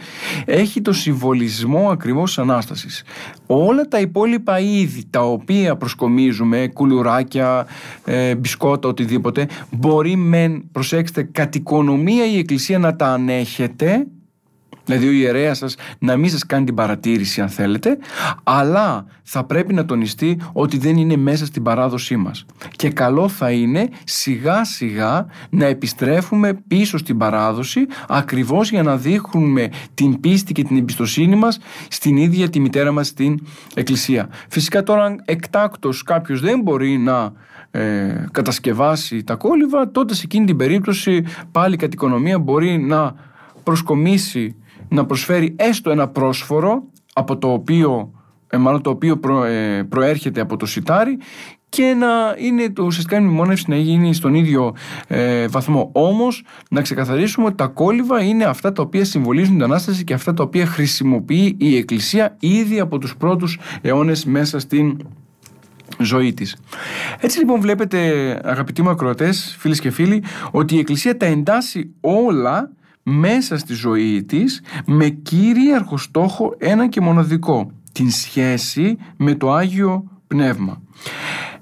έχει το συμβολισμό ακριβώς της Ανάστασης. Όλα τα υπόλοιπα είδη τα οποία προσκομίζουμε, κουλουράκια, ε, μπισκότα, οτιδήποτε, μπορεί μεν, προσέξτε, κατ' οικονομία η Εκκλησία να τα ανέχεται, Δηλαδή ο ιερέας σας να μην σας κάνει την παρατήρηση αν θέλετε, αλλά θα πρέπει να τονιστεί ότι δεν είναι μέσα στην παράδοσή μας. Και καλό θα είναι σιγά σιγά να επιστρέφουμε πίσω στην παράδοση ακριβώς για να δείχνουμε την πίστη και την εμπιστοσύνη μας στην ίδια τη μητέρα μας στην Εκκλησία. Φυσικά τώρα αν εκτάκτος κάποιος δεν μπορεί να ε, κατασκευάσει τα κόλληβα, τότε σε εκείνη την περίπτωση πάλι κατ' οικονομία μπορεί να προσκομίσει να προσφέρει έστω ένα πρόσφορο από το οποίο, ε, μάλλον το οποίο ε, προέρχεται από το σιτάρι και να είναι το ουσιαστικά η μνημόνευση να γίνει στον ίδιο ε, βαθμό. Όμως, να ξεκαθαρίσουμε ότι τα κόλληβα είναι αυτά τα οποία συμβολίζουν την Ανάσταση και αυτά τα οποία χρησιμοποιεί η Εκκλησία ήδη από τους πρώτους αιώνες μέσα στην ζωή της. Έτσι λοιπόν βλέπετε αγαπητοί μου ακροατές, φίλες και φίλοι, ότι η Εκκλησία τα εντάσσει όλα μέσα στη ζωή της με κυρίαρχο στόχο ένα και μοναδικό την σχέση με το Άγιο Πνεύμα.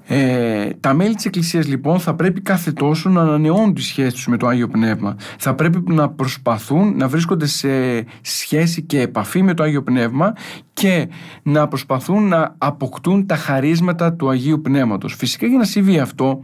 Ε, τα μέλη της Εκκλησίας λοιπόν θα πρέπει κάθε τόσο να ανανεώνουν τη σχέση τους με το Άγιο Πνεύμα. Θα πρέπει να προσπαθούν να βρίσκονται σε σχέση και επαφή με το Άγιο Πνεύμα και να προσπαθούν να αποκτούν τα χαρίσματα του Αγίου Πνεύματος. Φυσικά για να συμβεί αυτό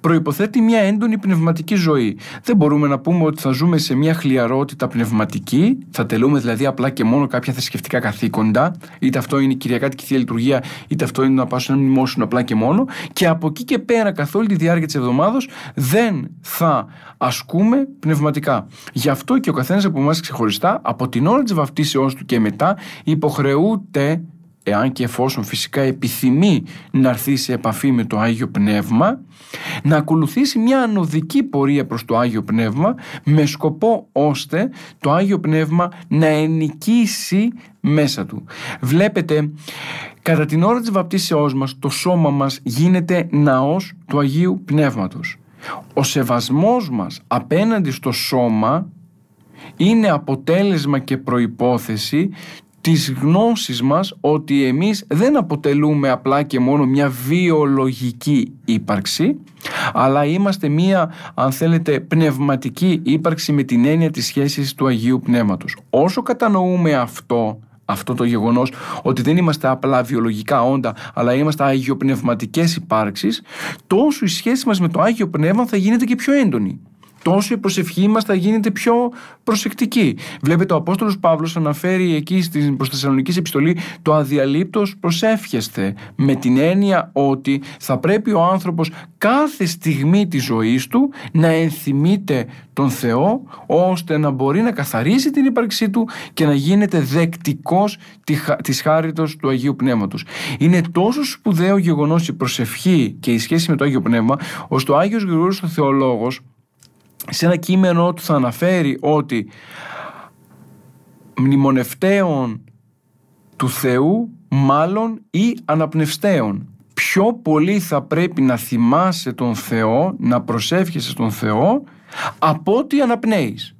προϋποθέτει μια έντονη πνευματική ζωή. Δεν μπορούμε να πούμε ότι θα ζούμε σε μια χλιαρότητα πνευματική, θα τελούμε δηλαδή απλά και μόνο κάποια θρησκευτικά καθήκοντα, είτε αυτό είναι η Κυριακάτικη Θεία Λειτουργία, είτε αυτό είναι να πάω σε ένα μνημόσυνο απλά και μόνο και από εκεί και πέρα καθ' όλη τη διάρκεια της εβδομάδος δεν θα ασκούμε πνευματικά. Γι' αυτό και ο καθένας από εμάς ξεχωριστά από την ώρα της βαφτίσεώς του και μετά υποχρεούται ούτε εάν και εφόσον φυσικά επιθυμεί να έρθει σε επαφή με το Άγιο Πνεύμα, να ακολουθήσει μια ανωδική πορεία προς το Άγιο Πνεύμα με σκοπό ώστε το Άγιο Πνεύμα να ενοικήσει μέσα του. Βλέπετε, κατά την ώρα της βαπτίσεώς μας, το σώμα μας γίνεται ναός του Αγίου Πνεύματος. Ο σεβασμός μας απέναντι στο σώμα είναι αποτέλεσμα και προϋπόθεση της γνώσης μας ότι εμείς δεν αποτελούμε απλά και μόνο μια βιολογική ύπαρξη αλλά είμαστε μια αν θέλετε πνευματική ύπαρξη με την έννοια της σχέσης του Αγίου Πνεύματος. Όσο κατανοούμε αυτό αυτό το γεγονός ότι δεν είμαστε απλά βιολογικά όντα αλλά είμαστε αγιοπνευματικές υπάρξεις τόσο η σχέση μας με το Άγιο Πνεύμα θα γίνεται και πιο έντονη τόσο η προσευχή μας θα γίνεται πιο προσεκτική. Βλέπετε ο Απόστολος Παύλος αναφέρει εκεί στην προς Θεσσαλονική επιστολή το αδιαλείπτος προσεύχεστε με την έννοια ότι θα πρέπει ο άνθρωπος κάθε στιγμή της ζωής του να ενθυμείται τον Θεό ώστε να μπορεί να καθαρίσει την ύπαρξή του και να γίνεται δεκτικός της χάριτος του Αγίου Πνεύματος. Είναι τόσο σπουδαίο γεγονός η προσευχή και η σχέση με το Άγιο Πνεύμα ώστε ο Άγιος Γρηγόρης ο Θεολόγος σε ένα κείμενο του θα αναφέρει ότι μνημονευτέων του Θεού μάλλον ή αναπνευστέων. Πιο πολύ θα πρέπει να θυμάσαι τον Θεό, να προσεύχεσαι τον Θεό από ότι αναπνέεις.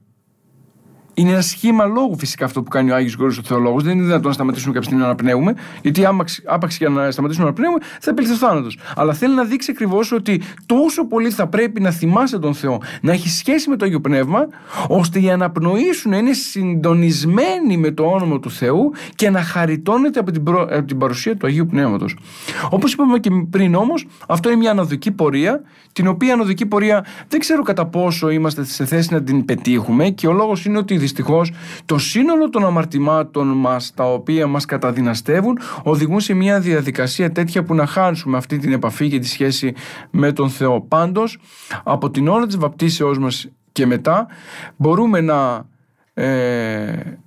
Είναι ένα σχήμα λόγου φυσικά αυτό που κάνει ο Άγιος Γρηγόρη ο Θεολόγος. Δεν είναι δυνατόν να σταματήσουμε κάποια στιγμή να αναπνέουμε, γιατί άπαξ, άπαξ για να σταματήσουμε να αναπνέουμε θα επέλθει ο θάνατος. Αλλά θέλει να δείξει ακριβώς ότι τόσο πολύ θα πρέπει να θυμάσαι τον Θεό, να έχεις σχέση με το Άγιο Πνεύμα, ώστε η αναπνοή σου να είναι συντονισμένη με το όνομα του Θεού και να χαριτώνεται από την, προ... από την παρουσία του Αγίου Πνεύματος. Όπως είπαμε και πριν όμως, αυτό είναι μια αναδική πορεία, την οποία αναδική πορεία δεν ξέρω κατά πόσο είμαστε σε θέση να την πετύχουμε και ο λόγος είναι ότι δυστυχώς το σύνολο των αμαρτημάτων μας, τα οποία μας καταδυναστεύουν, οδηγούν σε μια διαδικασία τέτοια που να χάνουμε αυτή την επαφή και τη σχέση με τον Θεό. Πάντως, από την ώρα της βαπτίσεώς μας και μετά, μπορούμε να. Ε,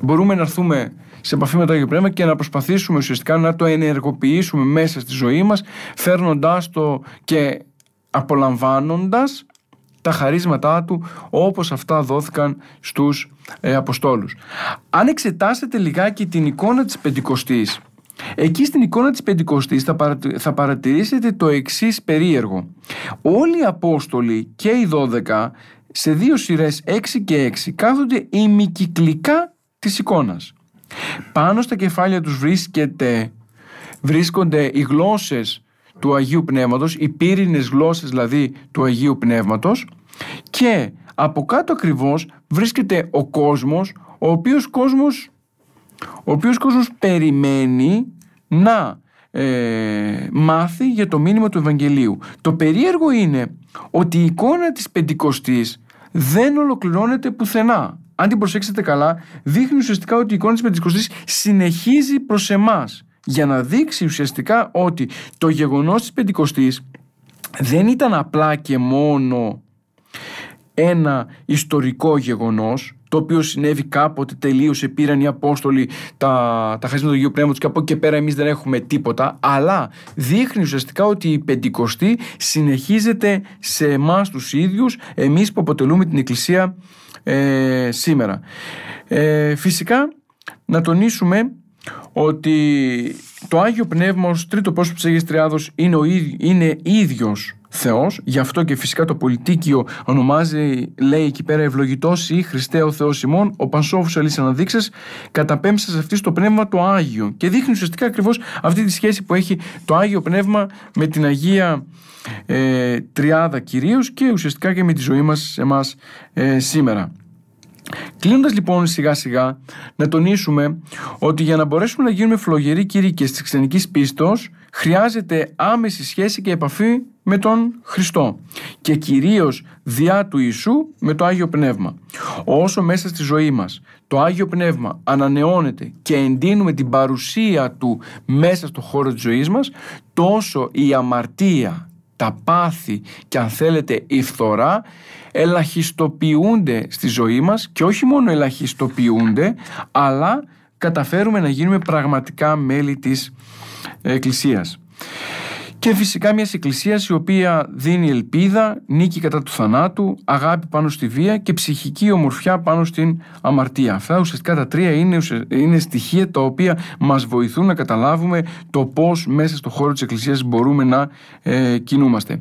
μπορούμε να έρθουμε σε επαφή με το Άγιο Πνεύμα και να προσπαθήσουμε ουσιαστικά να το ενεργοποιήσουμε μέσα στη ζωή μας φέρνοντάς το και απολαμβάνοντας τα χαρίσματά του όπως αυτά δόθηκαν στους ε, Αποστόλους. Αν εξετάσετε λιγάκι την εικόνα της Πεντηκοστής Εκεί στην εικόνα της Πεντηκοστής θα, θα παρατηρήσετε το εξής περίεργο. Όλοι οι Απόστολοι και οι 12 σε δύο σειρές 6 και 6 κάθονται ημικυκλικά της εικόνας. Πάνω στα κεφάλια τους βρίσκεται, βρίσκονται οι γλώσσες του Αγίου Πνεύματος, οι πύρινες γλώσσες δηλαδή του Αγίου Πνεύματος και από κάτω ακριβώς βρίσκεται ο κόσμος, ο οποίος κόσμος, ο οποίος κόσμος περιμένει να ε, μάθει για το μήνυμα του Ευαγγελίου. Το περίεργο είναι ότι η εικόνα της Πεντηκοστής δεν ολοκληρώνεται πουθενά. Αν την προσέξετε καλά, δείχνει ουσιαστικά ότι η εικόνα της Πεντηκοστής συνεχίζει προς εμάς για να δείξει ουσιαστικά ότι το γεγονός της Πεντηκοστής δεν ήταν απλά και μόνο ένα ιστορικό γεγονός το οποίο συνέβη κάποτε, τελείωσε, πήραν οι Απόστολοι τα, τα χασίματα του Αγίου Πνεύματος και από εκεί και πέρα εμείς δεν έχουμε τίποτα, αλλά δείχνει ουσιαστικά ότι η Πεντηκοστή συνεχίζεται σε εμάς τους ίδιους, εμείς που αποτελούμε την Εκκλησία ε, σήμερα. Ε, φυσικά, να τονίσουμε ότι το Άγιο Πνεύμα ως τρίτο πρόσωπο της Αγίας Τριάδος είναι, ο, είναι ίδιος Θεός, γι' αυτό και φυσικά το πολιτίκιο ονομάζει, λέει εκεί πέρα ευλογητός ή Χριστέ ο Θεός ημών, ο Πανσόφους αλής αναδείξες, καταπέμψα σε αυτή στο Πνεύμα το Άγιο και δείχνει ουσιαστικά ακριβώς αυτή τη σχέση που έχει το Άγιο Πνεύμα με την Αγία ε, Τριάδα κυρίως και ουσιαστικά και με τη ζωή μας εμάς ε, σήμερα. Κλείνοντας λοιπόν σιγά σιγά να τονίσουμε ότι για να μπορέσουμε να γίνουμε φλογεροί κήρυκες της ξενικής πίστος χρειάζεται άμεση σχέση και επαφή με τον Χριστό και κυρίως διά του Ιησού με το Άγιο Πνεύμα. Όσο μέσα στη ζωή μας το Άγιο Πνεύμα ανανεώνεται και εντείνουμε την παρουσία Του μέσα στο χώρο της ζωής μας τόσο η αμαρτία, τα πάθη και αν θέλετε η φθορά ελαχιστοποιούνται στη ζωή μας και όχι μόνο ελαχιστοποιούνται αλλά καταφέρουμε να γίνουμε πραγματικά μέλη της Εκκλησίας. Και φυσικά μιας εκκλησίας η οποία δίνει ελπίδα, νίκη κατά του θανάτου, αγάπη πάνω στη βία και ψυχική ομορφιά πάνω στην αμαρτία. Αυτά ουσιαστικά τα τρία είναι, είναι στοιχεία τα οποία μας βοηθούν να καταλάβουμε το πώς μέσα στο χώρο της εκκλησίας μπορούμε να ε, κινούμαστε.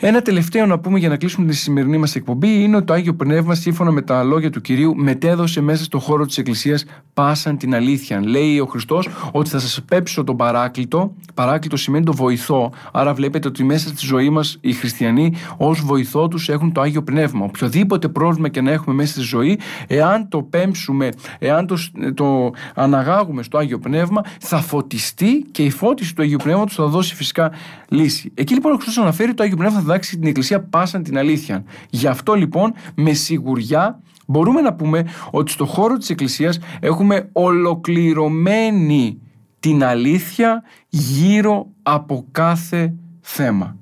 Ένα τελευταίο να πούμε για να κλείσουμε τη σημερινή μας εκπομπή είναι ότι το Άγιο Πνεύμα, σύμφωνα με τα λόγια του κυρίου, μετέδωσε μέσα στον χώρο της Εκκλησίας πάσαν την αλήθεια. Λέει ο Χριστός ότι θα σας πέψω τον παράκλητο. Παράκλητο σημαίνει το βοηθό. Άρα βλέπετε ότι μέσα στη ζωή μας οι χριστιανοί ως βοηθό τους έχουν το Άγιο Πνεύμα. Οποιοδήποτε πρόβλημα και να έχουμε μέσα στη ζωή, εάν το πέμψουμε, εάν το, το αναγάγουμε στο Άγιο Πνεύμα, θα φωτιστεί και η φώτιση του Αγίου Πνεύματος θα δώσει φυσικά λύση. Εκεί λοιπόν ο Χριστός αναφέρει το Άγιο Πνεύμα διδάξει την Εκκλησία πάσαν την αλήθεια. Γι' αυτό λοιπόν με σιγουριά μπορούμε να πούμε ότι στο χώρο της Εκκλησίας έχουμε ολοκληρωμένη την αλήθεια γύρω από κάθε θέμα.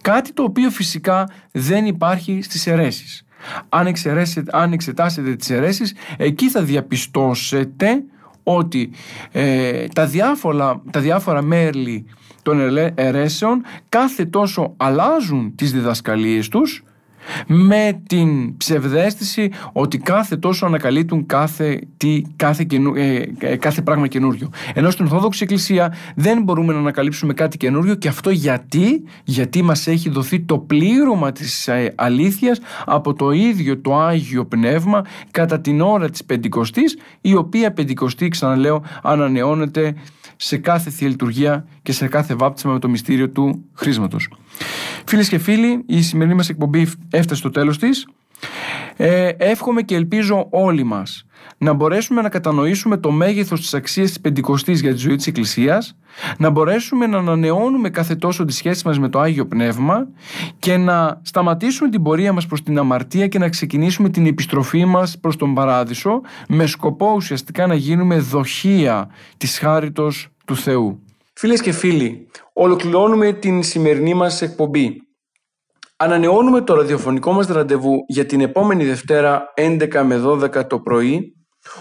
Κάτι το οποίο φυσικά δεν υπάρχει στις αιρέσεις. Αν, αν εξετάσετε τις αιρέσεις, εκεί θα διαπιστώσετε ότι ε, τα, διάφορα, τα διάφορα μέλη των αιρέσεων κάθε τόσο αλλάζουν τις διδασκαλίες τους με την ψευδέστηση ότι κάθε τόσο ανακαλύπτουν κάθε, τι, κάθε, καινου, ε, ε, κάθε πράγμα καινούριο. Ενώ στην Ορθόδοξη Εκκλησία δεν μπορούμε να ανακαλύψουμε κάτι καινούριο και αυτό γιατί, γιατί μας έχει δοθεί το πλήρωμα της ε, αλήθειας από το ίδιο το Άγιο Πνεύμα κατά την ώρα της Πεντηκοστής η οποία Πεντηκοστή ξαναλέω ανανεώνεται σε κάθε θεία λειτουργία και σε κάθε βάπτισμα με το μυστήριο του χρήσματος. Φίλες και φίλοι, η σημερινή μας εκπομπή έφτασε στο τέλος της. Ε, εύχομαι και ελπίζω όλοι μας να μπορέσουμε να κατανοήσουμε το μέγεθος της αξίας της Πεντηκοστής για τη ζωή της Εκκλησίας, να μπορέσουμε να ανανεώνουμε κάθε τόσο τη σχέση μας με το Άγιο Πνεύμα και να σταματήσουμε την πορεία μας προς την αμαρτία και να ξεκινήσουμε την επιστροφή μας προς τον Παράδεισο με σκοπό ουσιαστικά να γίνουμε δοχεία της χάριτος του Θεού. Φίλες και φίλοι, ολοκληρώνουμε την σημερινή μας εκπομπή. Ανανεώνουμε το ραδιοφωνικό μας ραντεβού για την επόμενη Δευτέρα 11 με 12 το πρωί,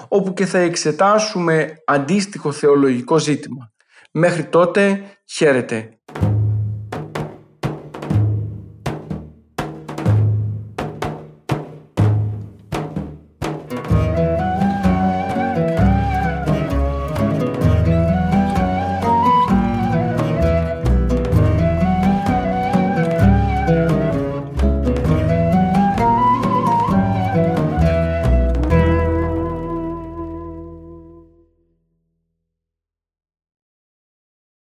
όπου και θα εξετάσουμε αντίστοιχο θεολογικό ζήτημα. Μέχρι τότε, χαίρετε.